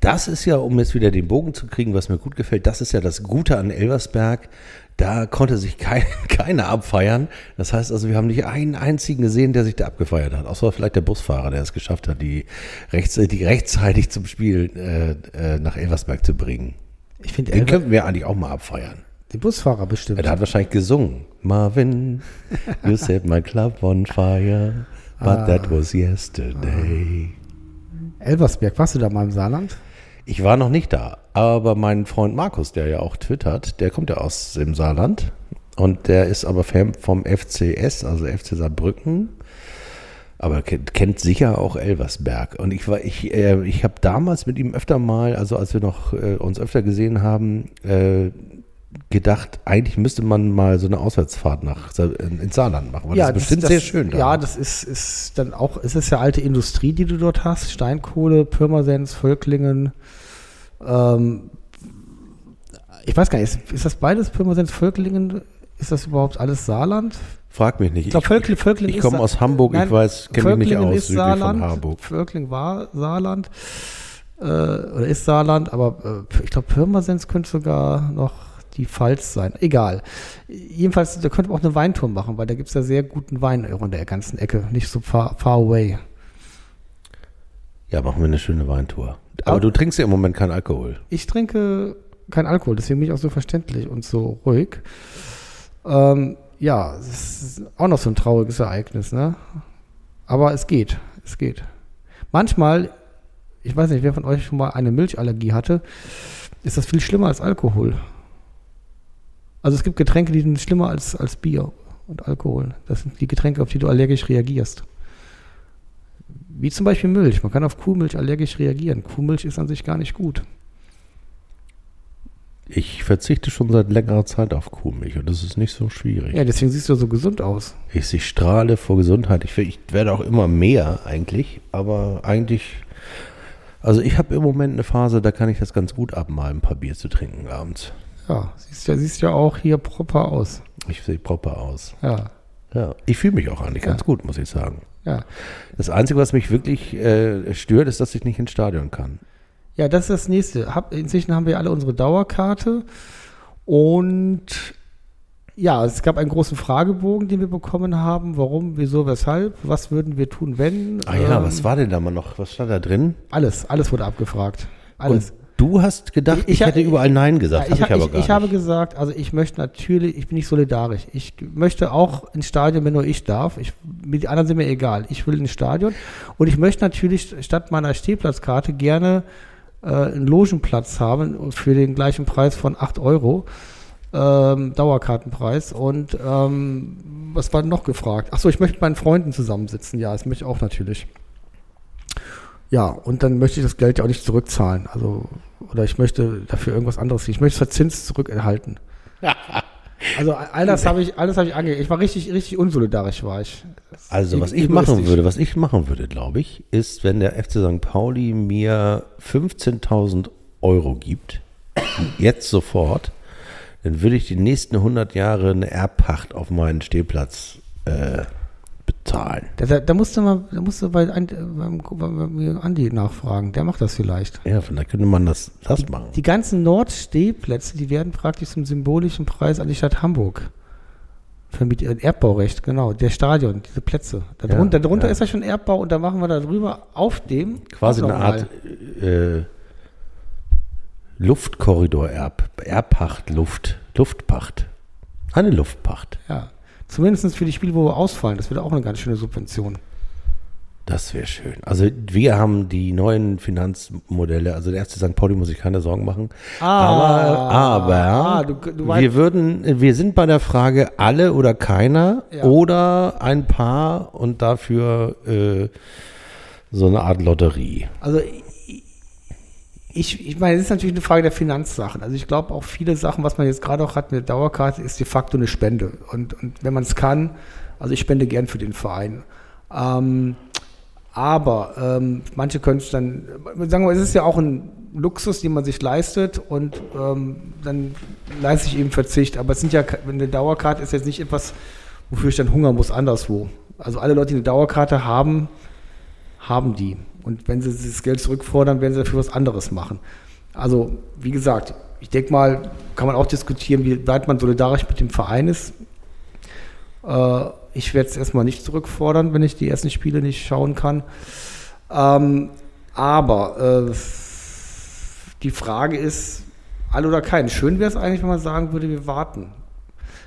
Das ist ja, um jetzt wieder den Bogen zu kriegen, was mir gut gefällt, das ist ja das Gute an Elversberg. Da konnte sich kein, keiner abfeiern. Das heißt also, wir haben nicht einen einzigen gesehen, der sich da abgefeiert hat. Außer vielleicht der Busfahrer, der es geschafft hat, die, rechts, die rechtzeitig zum Spiel äh, äh, nach Elversberg zu bringen. Ich finde Den Elver- könnten wir eigentlich auch mal abfeiern. den Busfahrer bestimmt. Der hat wahrscheinlich gesungen. Marvin, you set my club on fire, but that was yesterday. Elversberg, warst du da mal im Saarland? Ich war noch nicht da, aber mein Freund Markus, der ja auch twittert, der kommt ja aus dem Saarland und der ist aber Fan vom FCS, also FC Saarbrücken. Aber kennt, kennt sicher auch Elversberg. Und ich war, ich, äh, ich habe damals mit ihm öfter mal, also als wir noch äh, uns öfter gesehen haben, äh, gedacht, eigentlich müsste man mal so eine Auswärtsfahrt nach ins Saarland machen. Weil das ist bestimmt sehr schön. da. Ja, das ist, ist dann auch, es ist ja alte Industrie, die du dort hast. Steinkohle, Pirmasens, Völklingen. Ähm, ich weiß gar nicht, ist, ist das beides Pirmasens, Völklingen? Ist das überhaupt alles Saarland? Frag mich nicht. Ich glaube, Völkling, Völkling ich komme aus Hamburg, Nein, ich weiß, kenne mich nicht Völklingen aus ist südlich Saarland. von Harburg. Völkling war Saarland. Äh, oder ist Saarland, aber äh, ich glaube, Pirmasens könnte sogar noch die Pfalz sein. Egal. Jedenfalls, da könnte man auch eine Weintour machen, weil da gibt es ja sehr guten Wein in der ganzen Ecke. Nicht so far, far away. Ja, machen wir eine schöne Weintour. Aber Aber- du trinkst ja im Moment keinen Alkohol. Ich trinke kein Alkohol, deswegen bin ich auch so verständlich und so ruhig. Ähm, ja, es ist auch noch so ein trauriges Ereignis, ne? Aber es geht, es geht. Manchmal, ich weiß nicht, wer von euch schon mal eine Milchallergie hatte, ist das viel schlimmer als Alkohol. Also es gibt Getränke, die sind schlimmer als, als Bier und Alkohol. Das sind die Getränke, auf die du allergisch reagierst. Wie zum Beispiel Milch. Man kann auf Kuhmilch allergisch reagieren. Kuhmilch ist an sich gar nicht gut. Ich verzichte schon seit längerer Zeit auf Kuhmilch und das ist nicht so schwierig. Ja, deswegen siehst du so gesund aus. Ich, ich strahle vor Gesundheit. Ich, ich werde auch immer mehr eigentlich, aber eigentlich, also ich habe im Moment eine Phase, da kann ich das ganz gut abmalen, ein paar Bier zu trinken abends. Ja, siehst ja, siehst ja auch hier proper aus. Ich sehe proper aus. Ja, Ja, ich fühle mich auch eigentlich Ja. ganz gut, muss ich sagen. ja. Das Einzige, was mich wirklich äh, stört, ist, dass ich nicht ins Stadion kann. Ja, das ist das nächste. Hab, inzwischen haben wir alle unsere Dauerkarte und ja, es gab einen großen Fragebogen, den wir bekommen haben. Warum, wieso, weshalb? Was würden wir tun, wenn? Ah ja, Ähm, was war denn da mal noch? Was stand da drin? Alles, alles wurde abgefragt. Alles. Und du hast gedacht, ich, Ich- hätte überall Nein Ja, gesagt. ich, hab ich, ich, ich habe gesagt, also ich möchte natürlich, ich bin nicht solidarisch. Ich möchte auch ins Stadion, wenn nur ich darf. Ich, die anderen sind mir egal. Ich will ins Stadion. Und ich möchte natürlich statt meiner Stehplatzkarte gerne äh, einen Logenplatz haben für den gleichen Preis von 8 Euro. Ähm, Dauerkartenpreis. Und ähm, was war noch gefragt? Achso, ich möchte mit meinen Freunden zusammensitzen. Ja, das möchte ich auch natürlich. Ja, und dann möchte ich das Geld ja auch nicht zurückzahlen. Also, oder ich möchte dafür irgendwas anderes. Ich möchte es verzinst zurückerhalten. Also all das habe ich, alles habe ich ange. Ich war richtig, richtig unsolidarisch war ich. Also, was ich machen würde, was ich machen würde, glaube ich, ist, wenn der FC St. Pauli mir 15.000 Euro gibt, jetzt sofort, dann würde ich die nächsten 100 Jahre eine Erbpacht auf meinen Stehplatz äh, bezahlen. Da, da, da musste man, da musste bei, Andi- beim, beim Andi nachfragen. Der macht das vielleicht. Ja, von da könnte man das, das machen. Die ganzen Nordstehplätze, die werden praktisch zum symbolischen Preis an die Stadt Hamburg vermietet. Erbbaurecht, genau. Der Stadion, diese Plätze. Darunter, Ja, darunter ja. ist ja schon Erbbau und da machen wir da drüber auf dem Quasi eine. Art äh, Luftkorridor, Erb, Erbpacht, Luft, Luftpacht. Eine Luftpacht. Ja. Zumindest für die Spiele, wo wir ausfallen. Das wäre auch eine ganz schöne Subvention. Das wäre schön. Also wir haben die neuen Finanzmodelle, also der erste St. Pauli muss ich keine Sorgen machen. aber aber ah, du, du wir würden, wir sind bei der Frage alle oder keiner Ja. oder ein paar und dafür äh, so eine Art Lotterie. also ich, ich meine, es ist natürlich eine Frage der Finanzsachen. Also ich glaube auch viele Sachen, was man jetzt gerade auch hat mit der Dauerkarte, ist de facto eine Spende. Und, und wenn man es kann, also ich spende gern für den Verein. Ähm, aber ähm, manche können es dann, sagen wir, es ist ja auch ein Luxus, den man sich leistet und ähm, dann leiste ich eben Verzicht. Aber es sind ja, eine Dauerkarte ist jetzt nicht etwas, wofür ich dann hungern muss anderswo. Also alle Leute, die eine Dauerkarte haben, haben die. Und wenn sie das Geld zurückfordern, werden sie dafür was anderes machen. Also, wie gesagt, ich denke mal, kann man auch diskutieren, wie weit man solidarisch mit dem Verein ist. Äh, ich werde es erstmal nicht zurückfordern, wenn ich die ersten Spiele nicht schauen kann. Ähm, aber äh, die Frage ist, alle oder kein. Schön wäre es eigentlich, wenn man sagen würde, wir warten.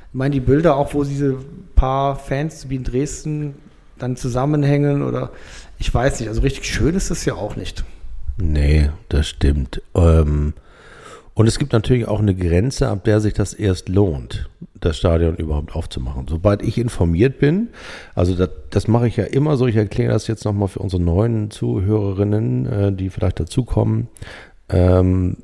Ich meine, die Bilder, auch wo diese paar Fans wie in Dresden dann zusammenhängen oder ich weiß nicht, also richtig schön ist es ja auch nicht. Nee, das stimmt. Ähm, Und es gibt natürlich auch eine Grenze, ab der sich das erst lohnt, das Stadion überhaupt aufzumachen. Sobald ich informiert bin, also das, das mache ich ja immer so, ich erkläre das jetzt nochmal für unsere neuen Zuhörerinnen, äh, die vielleicht dazukommen. Ähm,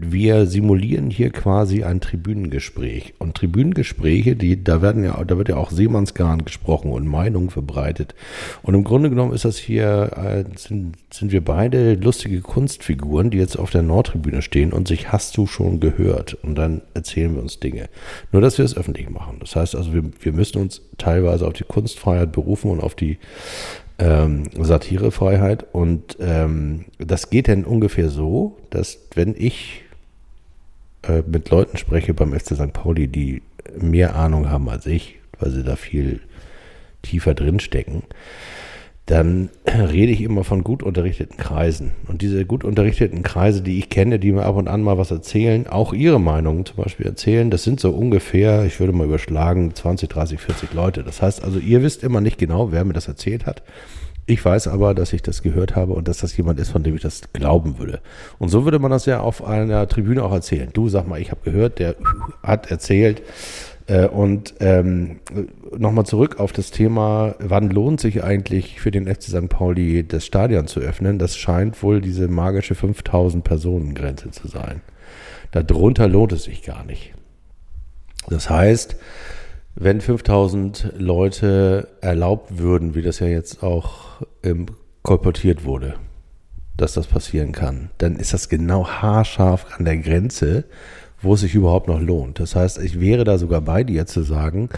wir simulieren hier quasi ein Tribünengespräch. Und Tribünengespräche, die, da werden ja, da wird ja auch Seemannsgarn gesprochen und Meinungen verbreitet. Und im Grunde genommen ist das hier, äh, sind, sind wir beide lustige Kunstfiguren, die jetzt auf der Nordtribüne stehen und sich hast du schon gehört. Und dann erzählen wir uns Dinge. Nur, dass wir es öffentlich machen. Das heißt also, wir, wir müssen uns teilweise auf die Kunstfreiheit berufen und auf die ähm, Satirefreiheit. Und ähm, das geht dann ungefähr so, dass wenn ich äh, mit Leuten spreche beim FC St. Pauli, die mehr Ahnung haben als ich, weil sie da viel tiefer drin stecken, dann rede ich immer von gut unterrichteten Kreisen. Und diese gut unterrichteten Kreise, die ich kenne, die mir ab und an mal was erzählen, auch ihre Meinungen zum Beispiel erzählen, das sind so ungefähr, ich würde mal überschlagen, 20, 30, 40 Leute. Das heißt also, ihr wisst immer nicht genau, wer mir das erzählt hat. Ich weiß aber, dass ich das gehört habe und dass das jemand ist, von dem ich das glauben würde. Und so würde man das ja auf einer Tribüne auch erzählen. Du sag mal, ich habe gehört, der hat erzählt. Äh, und ähm, nochmal zurück auf das Thema, wann lohnt sich eigentlich für den FC St. Pauli das Stadion zu öffnen? Das scheint wohl diese magische 5000 Personen Grenze zu sein. Darunter lohnt es sich gar nicht. Das heißt, wenn 5000 Leute erlaubt würden, wie das ja jetzt auch ähm, kolportiert wurde, dass das passieren kann, dann ist das genau haarscharf an der Grenze, wo es sich überhaupt noch lohnt. Das heißt, ich wäre da sogar bei dir zu sagen,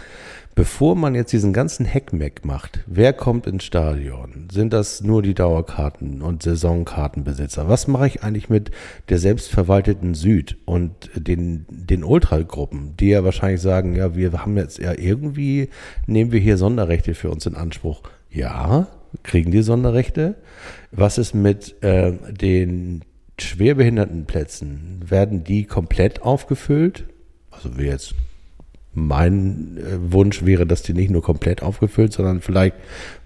bevor man jetzt diesen ganzen Heckmeck macht, wer kommt ins Stadion? Sind das nur die Dauerkarten und Saisonkartenbesitzer? Was mache ich eigentlich mit der selbstverwalteten Süd und den, den Ultragruppen, die ja wahrscheinlich sagen, ja, wir haben jetzt ja irgendwie, nehmen wir hier Sonderrechte für uns in Anspruch. Ja, kriegen die Sonderrechte. Was ist mit äh, den Schwerbehindertenplätzen? Werden die komplett aufgefüllt? Also wir jetzt mein äh, Wunsch wäre, dass die nicht nur komplett aufgefüllt, sondern vielleicht,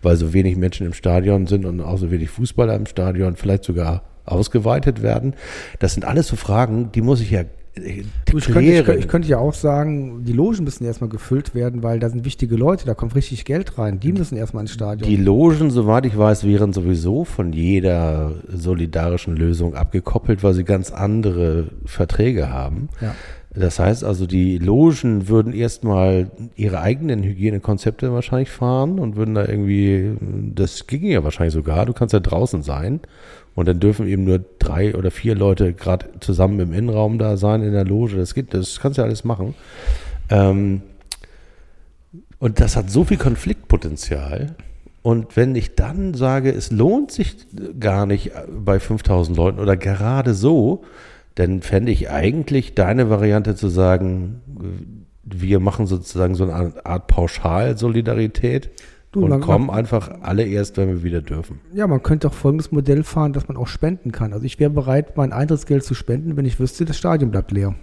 weil so wenig Menschen im Stadion sind und auch so wenig Fußballer im Stadion, vielleicht sogar ausgeweitet werden. Das sind alles so Fragen, die muss ich ja äh, ich, könnte, ich, könnte, ich, könnte, ja auch sagen, die Logen müssen erstmal gefüllt werden, weil da sind wichtige Leute, da kommt richtig Geld rein. Die müssen erstmal ins Stadion. Die Logen, soweit ich weiß, wären sowieso von jeder solidarischen Lösung abgekoppelt, weil sie ganz andere Verträge haben. Ja. Das heißt also, die Logen würden erstmal ihre eigenen Hygienekonzepte wahrscheinlich fahren und würden da irgendwie, das ging ja wahrscheinlich sogar, du kannst ja draußen sein und dann dürfen eben nur drei oder vier Leute gerade zusammen im Innenraum da sein in der Loge. Das geht, das kannst du ja alles machen. Ähm, und das hat so viel Konfliktpotenzial. Und wenn ich dann sage, es lohnt sich gar nicht bei 5000 Leuten oder gerade so, dann fände ich eigentlich deine Variante zu sagen, wir machen sozusagen so eine Art Pauschalsolidarität und man, kommen einfach alle erst, wenn wir wieder dürfen. Ja, man könnte auch folgendes Modell fahren, dass man auch spenden kann. Also ich wäre bereit, mein Eintrittsgeld zu spenden, wenn ich wüsste, das Stadion bleibt leer.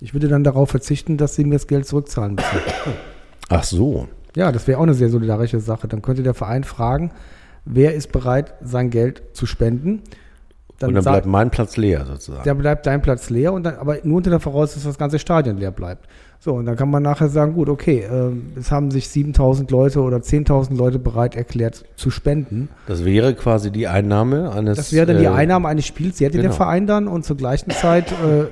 Ich würde dann darauf verzichten, dass sie mir das Geld zurückzahlen müssen. Ach so. Ja, das wäre auch eine sehr solidarische Sache. Dann könnte der Verein fragen, wer ist bereit, sein Geld zu spenden dann und dann bleibt mein Platz leer sozusagen. Dann bleibt dein Platz leer und dann, aber nur unter der Voraussetzung, dass das ganze Stadion leer bleibt. So, und dann kann man nachher sagen, gut, okay, äh, es haben sich 7000 Leute oder 10.000 Leute bereit erklärt zu spenden. Das wäre quasi die Einnahme eines. Das wäre dann die äh, Einnahme eines Spiels, die hätte genau. der Verein dann und zur gleichen Zeit äh,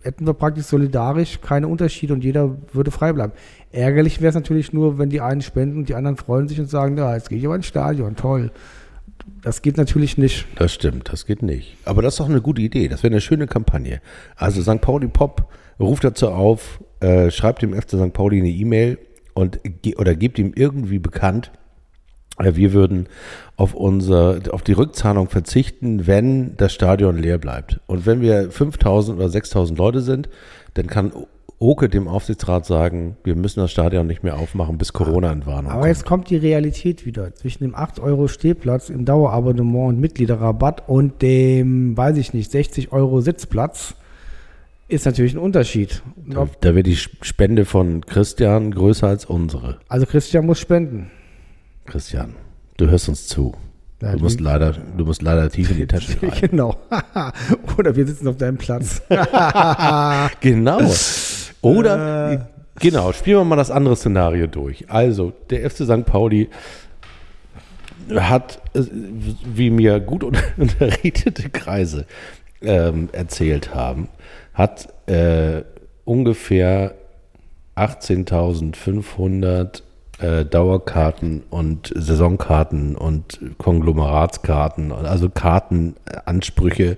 hätten wir praktisch solidarisch keine Unterschiede und jeder würde frei bleiben. Ärgerlich wäre es natürlich nur, wenn die einen spenden und die anderen freuen sich und sagen, ja, jetzt gehe ich aber ins Stadion, toll. Das geht natürlich nicht. Das stimmt, das geht nicht. Aber das ist doch eine gute Idee. Das wäre eine schöne Kampagne. Also St. Pauli Pop ruft dazu auf, äh, schreibt dem FC St. Pauli eine E-Mail und oder gebt ihm irgendwie bekannt, äh, wir würden auf unser, auf die Rückzahlung verzichten, wenn das Stadion leer bleibt. Und wenn wir 5000 oder 6000 Leute sind, dann kann Oke dem Aufsichtsrat sagen, wir müssen das Stadion nicht mehr aufmachen, bis Corona-Entwarnung Aber kommt. jetzt kommt die Realität wieder. Zwischen dem 8 Euro Stehplatz im Dauerabonnement und Mitgliederrabatt und dem, weiß ich nicht, 60 Euro Sitzplatz ist natürlich ein Unterschied. Da, da wird die Spende von Christian größer als unsere. Also Christian muss spenden. Christian, du hörst uns zu. Du musst leider, du musst leider tief in die Tasche rein. Genau. Oder wir sitzen auf deinem Platz. Genau. Oder, Äh. genau, spielen wir mal das andere Szenario durch. Also, der FC St. Pauli hat, äh, wie mir gut un- unterrichtete Kreise ähm, erzählt haben, hat äh, ungefähr 18.500 äh, Dauerkarten und Saisonkarten und Konglomeratskarten, also Kartenansprüche,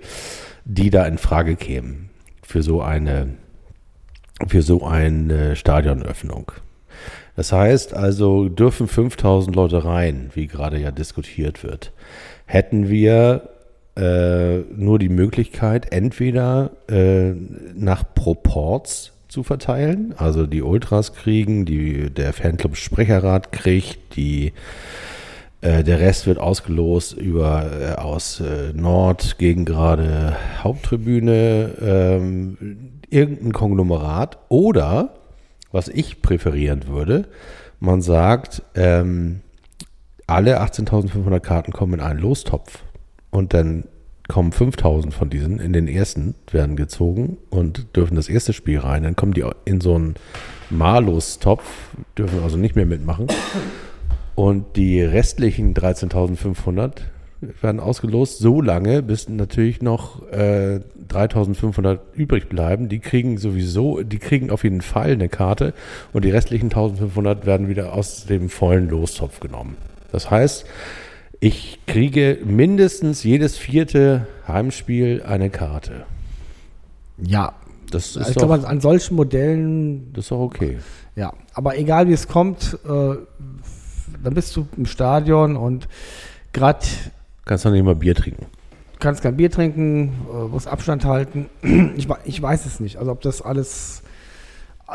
die da in Frage kämen für so eine für so eine Stadionöffnung. Das heißt also, dürfen 5000 Leute rein, wie gerade ja diskutiert wird, hätten wir äh, nur die Möglichkeit, entweder äh, nach Proports zu verteilen, also die Ultras kriegen, die, der Fanclub Sprecherrat kriegt, die äh, der Rest wird ausgelost über äh, aus äh, Nord gegen gerade Haupttribüne, ähm, irgendein Konglomerat. Oder was ich präferieren würde, man sagt, ähm, alle 18.500 Karten kommen in einen Lostopf. Und dann kommen 5.000 von diesen in den ersten, werden gezogen und dürfen das erste Spiel rein. Dann kommen die in so einen Malostopf, dürfen also nicht mehr mitmachen. Und die restlichen 13.500 werden ausgelost, so lange, bis natürlich noch äh, 3.500 übrig bleiben. Die kriegen sowieso, die kriegen auf jeden Fall eine Karte und die restlichen 1.500 werden wieder aus dem vollen Lostopf genommen. Das heißt, ich kriege mindestens jedes vierte Heimspiel eine Karte. ja. Das ist, Ich doch, glaube, an solchen Modellen, das ist doch okay. ja. Aber egal wie es kommt, äh, dann bist du im Stadion und gerade Kannst du nicht mal Bier trinken. kannst kein Bier trinken, äh, musst Abstand halten. Ich, ich weiß es nicht. Also ob das alles.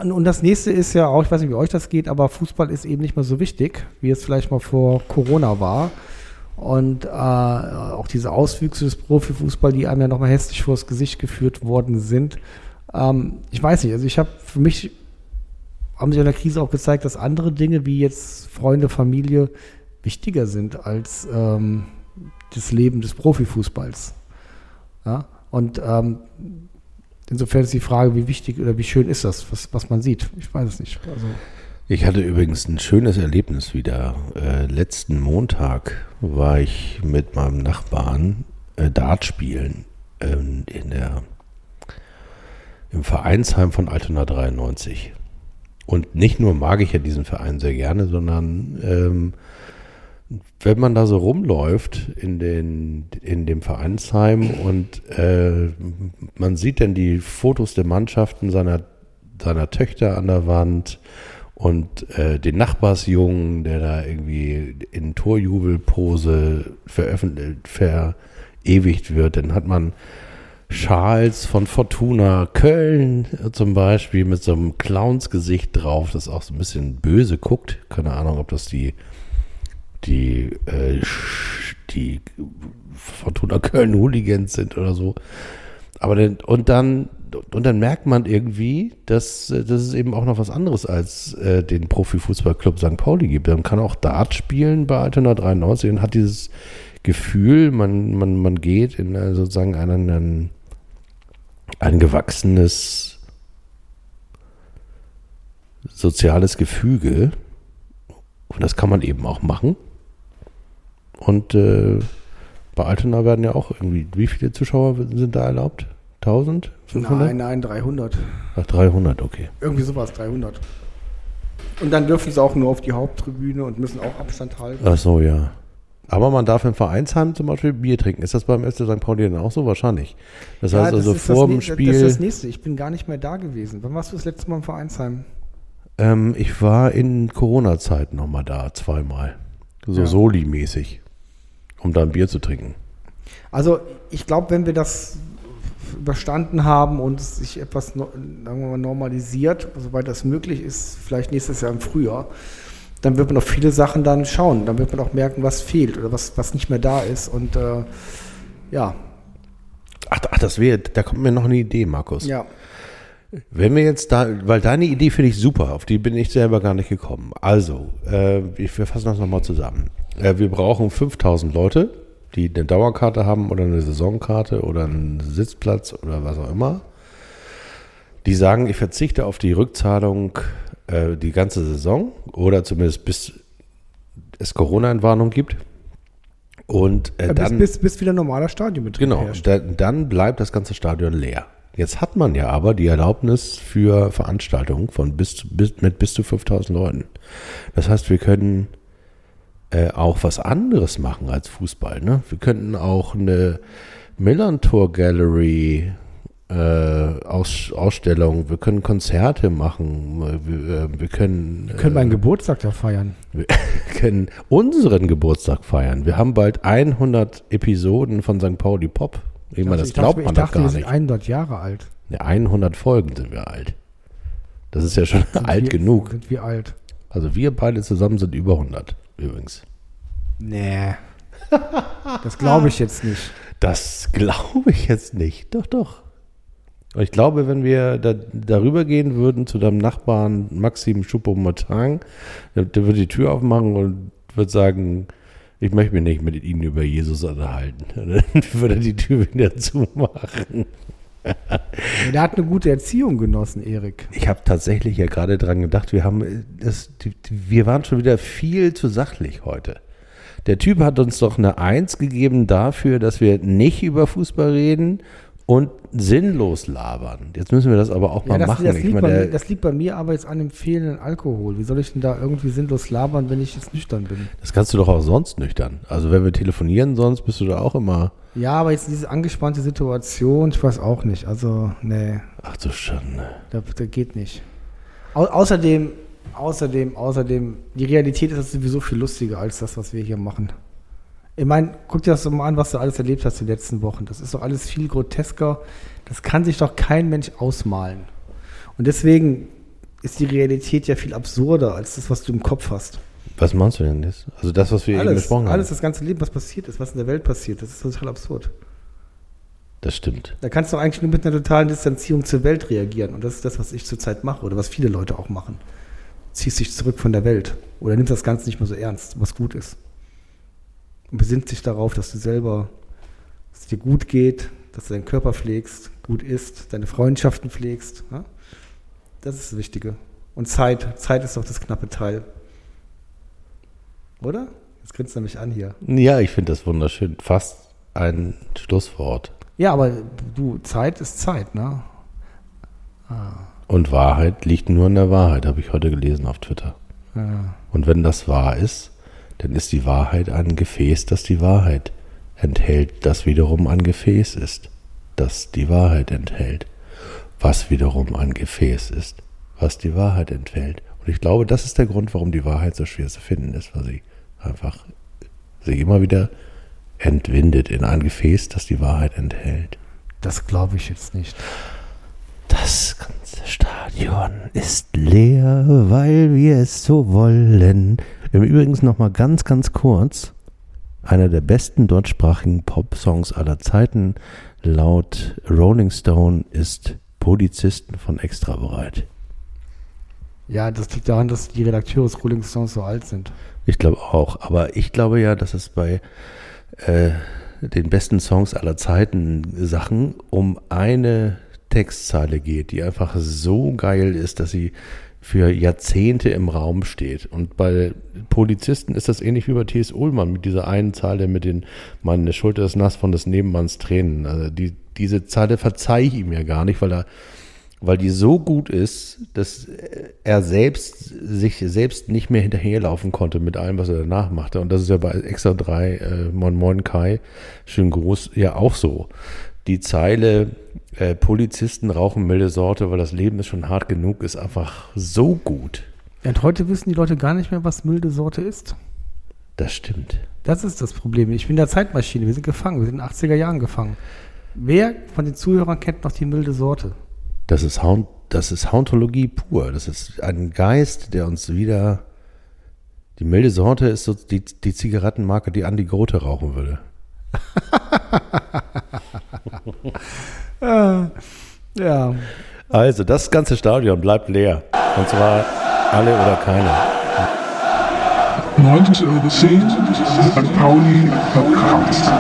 Und das nächste ist ja auch, ich weiß nicht, wie euch das geht, aber Fußball ist eben nicht mehr so wichtig, wie es vielleicht mal vor Corona war. Und äh, auch diese Auswüchse des Profifußball, die einem ja nochmal hässlich vors Gesicht geführt worden sind. Ähm, ich weiß nicht, also ich habe für mich, haben sich in der Krise auch gezeigt, dass andere Dinge wie jetzt Freunde, Familie wichtiger sind als ähm, das Leben des Profifußballs. Ja? Und ähm, insofern ist die Frage, wie wichtig oder wie schön ist das, was, was man sieht. Ich weiß es nicht. Also, Ich hatte übrigens ein schönes Erlebnis wieder. Äh, letzten Montag war ich mit meinem Nachbarn äh, Dart spielen ähm, in der, im Vereinsheim von Altona 93. Und nicht nur mag ich ja diesen Verein sehr gerne, sondern ähm, wenn man da so rumläuft in, den, in dem Vereinsheim und äh, man sieht dann die Fotos der Mannschaften seiner, seiner Töchter an der Wand und äh, den Nachbarsjungen, der da irgendwie in Torjubelpose veröffentlicht, verewigt wird, dann hat man Schals von Fortuna Köln äh, zum Beispiel mit so einem Clownsgesicht drauf, das auch so ein bisschen böse guckt. Keine Ahnung, ob das die die, äh, die Fortuna Köln Hooligans sind oder so. Aber dann, und dann, und dann merkt man irgendwie, dass, äh, dass es eben auch noch was anderes als äh, den Profifußballclub St. Pauli gibt. Man kann auch Dart spielen bei Altona 93 und hat dieses Gefühl, man, man, man geht in äh, sozusagen einen, ein, ein gewachsenes soziales Gefüge. Und das kann man eben auch machen. Und äh, bei Altona werden ja auch irgendwie, wie viele Zuschauer sind da erlaubt? 1000? 500? nein, nein, 300. Ach, 300, okay. Irgendwie sowas, 300. Und dann dürfen sie auch nur auf die Haupttribüne und müssen auch Abstand halten. Ach so, ja. Aber man darf im Vereinsheim zum Beispiel Bier trinken. Ist das beim FC St. Pauli dann auch so? Wahrscheinlich. Das heißt also vor dem Spiel. Das ist das nächste. Ich bin gar nicht mehr da gewesen. Wann warst du das letzte Mal im Vereinsheim? ähm, ich war in Corona-Zeiten nochmal da, zweimal. So Ja. Soli-mäßig. Um da ein Bier zu trinken. Also ich glaube, wenn wir das überstanden haben und es sich etwas mal, normalisiert, soweit das möglich ist, vielleicht nächstes Jahr im Frühjahr, dann wird man auf viele Sachen dann schauen. Dann wird man auch merken, was fehlt oder was, was nicht mehr da ist. Und äh, ja, Ach, ach das wäre, da kommt mir noch eine Idee, Markus. ja, Wenn wir jetzt da, weil deine Idee finde ich super, auf die bin ich selber gar nicht gekommen. Also, äh, wir fassen das nochmal zusammen. Äh, wir brauchen 5000 Leute, die eine Dauerkarte haben oder eine Saisonkarte oder einen Sitzplatz oder was auch immer. Die sagen, ich verzichte auf die Rückzahlung äh, die ganze Saison oder zumindest bis es Corona-Entwarnung gibt. Und äh, Ja, bis, dann, bis, bis wieder normaler Stadionbetrieb genau, da, dann bleibt das ganze Stadion leer. Jetzt hat man ja aber die Erlaubnis für Veranstaltungen von bis, bis mit bis zu 5000 Leuten. Das heißt, wir können äh, auch was anderes machen als Fußball. Ne? Wir könnten auch eine Millantor Gallery äh, Aus, Ausstellung, wir können Konzerte machen, wir, äh, wir können, Wir können meinen Geburtstag da feiern. wir können unseren Geburtstag feiern. Wir haben bald 100 Episoden von St. Pauli Pop. Ich meine, das ich glaubt dachte, man doch gar wir sind nicht. 100 Jahre alt. Ja, 100 Folgen sind wir alt. Das ist ja schon Sind alt wir, genug. Sind wir alt? Also wir beide zusammen sind über 100 übrigens. Nee. Das glaube ich jetzt nicht. Das glaube ich jetzt nicht. Doch, doch. Ich glaube, wenn wir da, darüber gehen würden zu deinem Nachbarn Maxim Choupo-Moting, der, der würde die Tür aufmachen und würde sagen, ich möchte mich nicht mit Ihnen über Jesus unterhalten. Dann würde er die Tür wieder zumachen. Der hat eine gute Erziehung genossen, Erik. Ich habe tatsächlich ja gerade dran gedacht, wir haben äh, das, wir waren schon wieder viel zu sachlich heute. Der Typ hat uns doch eine Eins gegeben dafür, dass wir nicht über Fußball reden und sinnlos labern. Jetzt müssen wir das aber auch mal Ja, das, machen. das, liegt meine, bei mir, das liegt bei mir aber jetzt an dem fehlenden Alkohol. Wie soll ich denn da irgendwie sinnlos labern, wenn ich jetzt nüchtern bin? das kannst du doch auch sonst nüchtern. Also wenn wir telefonieren, sonst bist du da auch immer. Ja, aber jetzt diese angespannte Situation, ich weiß auch nicht. Also, nee, Ach du Schande. das, das geht nicht. Au außerdem, außerdem, außerdem, die Realität ist sowieso viel lustiger als das, was wir hier machen. Ich meine, guck dir das doch mal an, was du alles erlebt hast die letzten Wochen. Das ist doch alles viel grotesker. Das kann sich doch kein Mensch ausmalen. Und deswegen ist die Realität ja viel absurder als das, was du im Kopf hast. Was meinst du denn jetzt? Also das, was wir eben Alles, besprochen alles, haben. das ganze Leben, was passiert ist, was in der Welt passiert, das ist total absurd. Das stimmt. Da kannst du eigentlich nur mit einer totalen Distanzierung zur Welt reagieren. Und das ist das, was ich zurzeit mache oder was viele Leute auch machen. Ziehst dich zurück von der Welt oder nimmst das Ganze nicht mehr so ernst, was gut ist. Und besinnt sich darauf, dass du selber, dass es dir gut geht, dass du deinen Körper pflegst, gut isst, deine Freundschaften pflegst. Ja? Das ist das Wichtige. Und Zeit. Zeit ist doch das knappe Teil. Oder? Jetzt grinst du mich an hier. Ja, ich finde das wunderschön. Fast ein Schlusswort. Ja, aber du, Zeit ist Zeit, ne? Und Wahrheit liegt nur in der Wahrheit, habe ich heute gelesen auf Twitter. Ja. Und wenn das wahr ist, dann ist die Wahrheit ein Gefäß, das die Wahrheit enthält, das wiederum ein Gefäß ist, das die Wahrheit enthält, was wiederum ein Gefäß ist, was die Wahrheit enthält. Und ich glaube, das ist der Grund, warum die Wahrheit so schwer zu finden ist, weil sie einfach sich immer wieder entwindet in ein Gefäß, das die Wahrheit enthält. Das glaube ich jetzt nicht. Das ganze Stadion ist leer, weil wir es so wollen. Im Übrigen nochmal ganz, ganz kurz. Einer der besten deutschsprachigen Pop-Songs aller Zeiten laut Rolling Stone ist Polizisten von Extra bereit. Ja, das liegt daran, dass die Redakteure des Rolling Stones so alt sind. Ich glaube auch. Aber ich glaube ja, dass es bei äh, den besten Songs aller Zeiten Sachen um eine Textzeile geht, die einfach so geil ist, dass sie für Jahrzehnte im Raum steht. Und bei Polizisten ist das ähnlich wie bei T.S. Ullmann mit dieser einen Zeile mit den, meine Schulter ist nass von des Nebenmanns Tränen. Also die, diese Zeile verzeih ich ihm ja gar nicht, weil er weil die so gut ist, dass er selbst sich selbst nicht mehr hinterherlaufen konnte mit allem, was er danach machte. Und das ist ja bei Extra 3, äh, Moin Moin Kai, schön groß, ja auch so. Die Zeile, äh, Polizisten rauchen milde Sorte, weil das Leben ist schon hart genug, ist einfach so gut. Und heute wissen die Leute gar nicht mehr, was milde Sorte ist. Das stimmt. Das ist das Problem. Ich bin in der Zeitmaschine. Wir sind gefangen. Wir sind in den 80er Jahren gefangen. Wer von den Zuhörern kennt noch die milde Sorte? Das ist, Haunt, das ist Hauntologie pur. Das ist ein Geist, der uns wieder. Die milde Sorte ist so die, die Zigarettenmarke, die Andi Grote rauchen würde. Ja. Also, das ganze Stadion bleibt leer. Und zwar alle oder keiner. 90 Euro 10, St. Pauli verkratzt.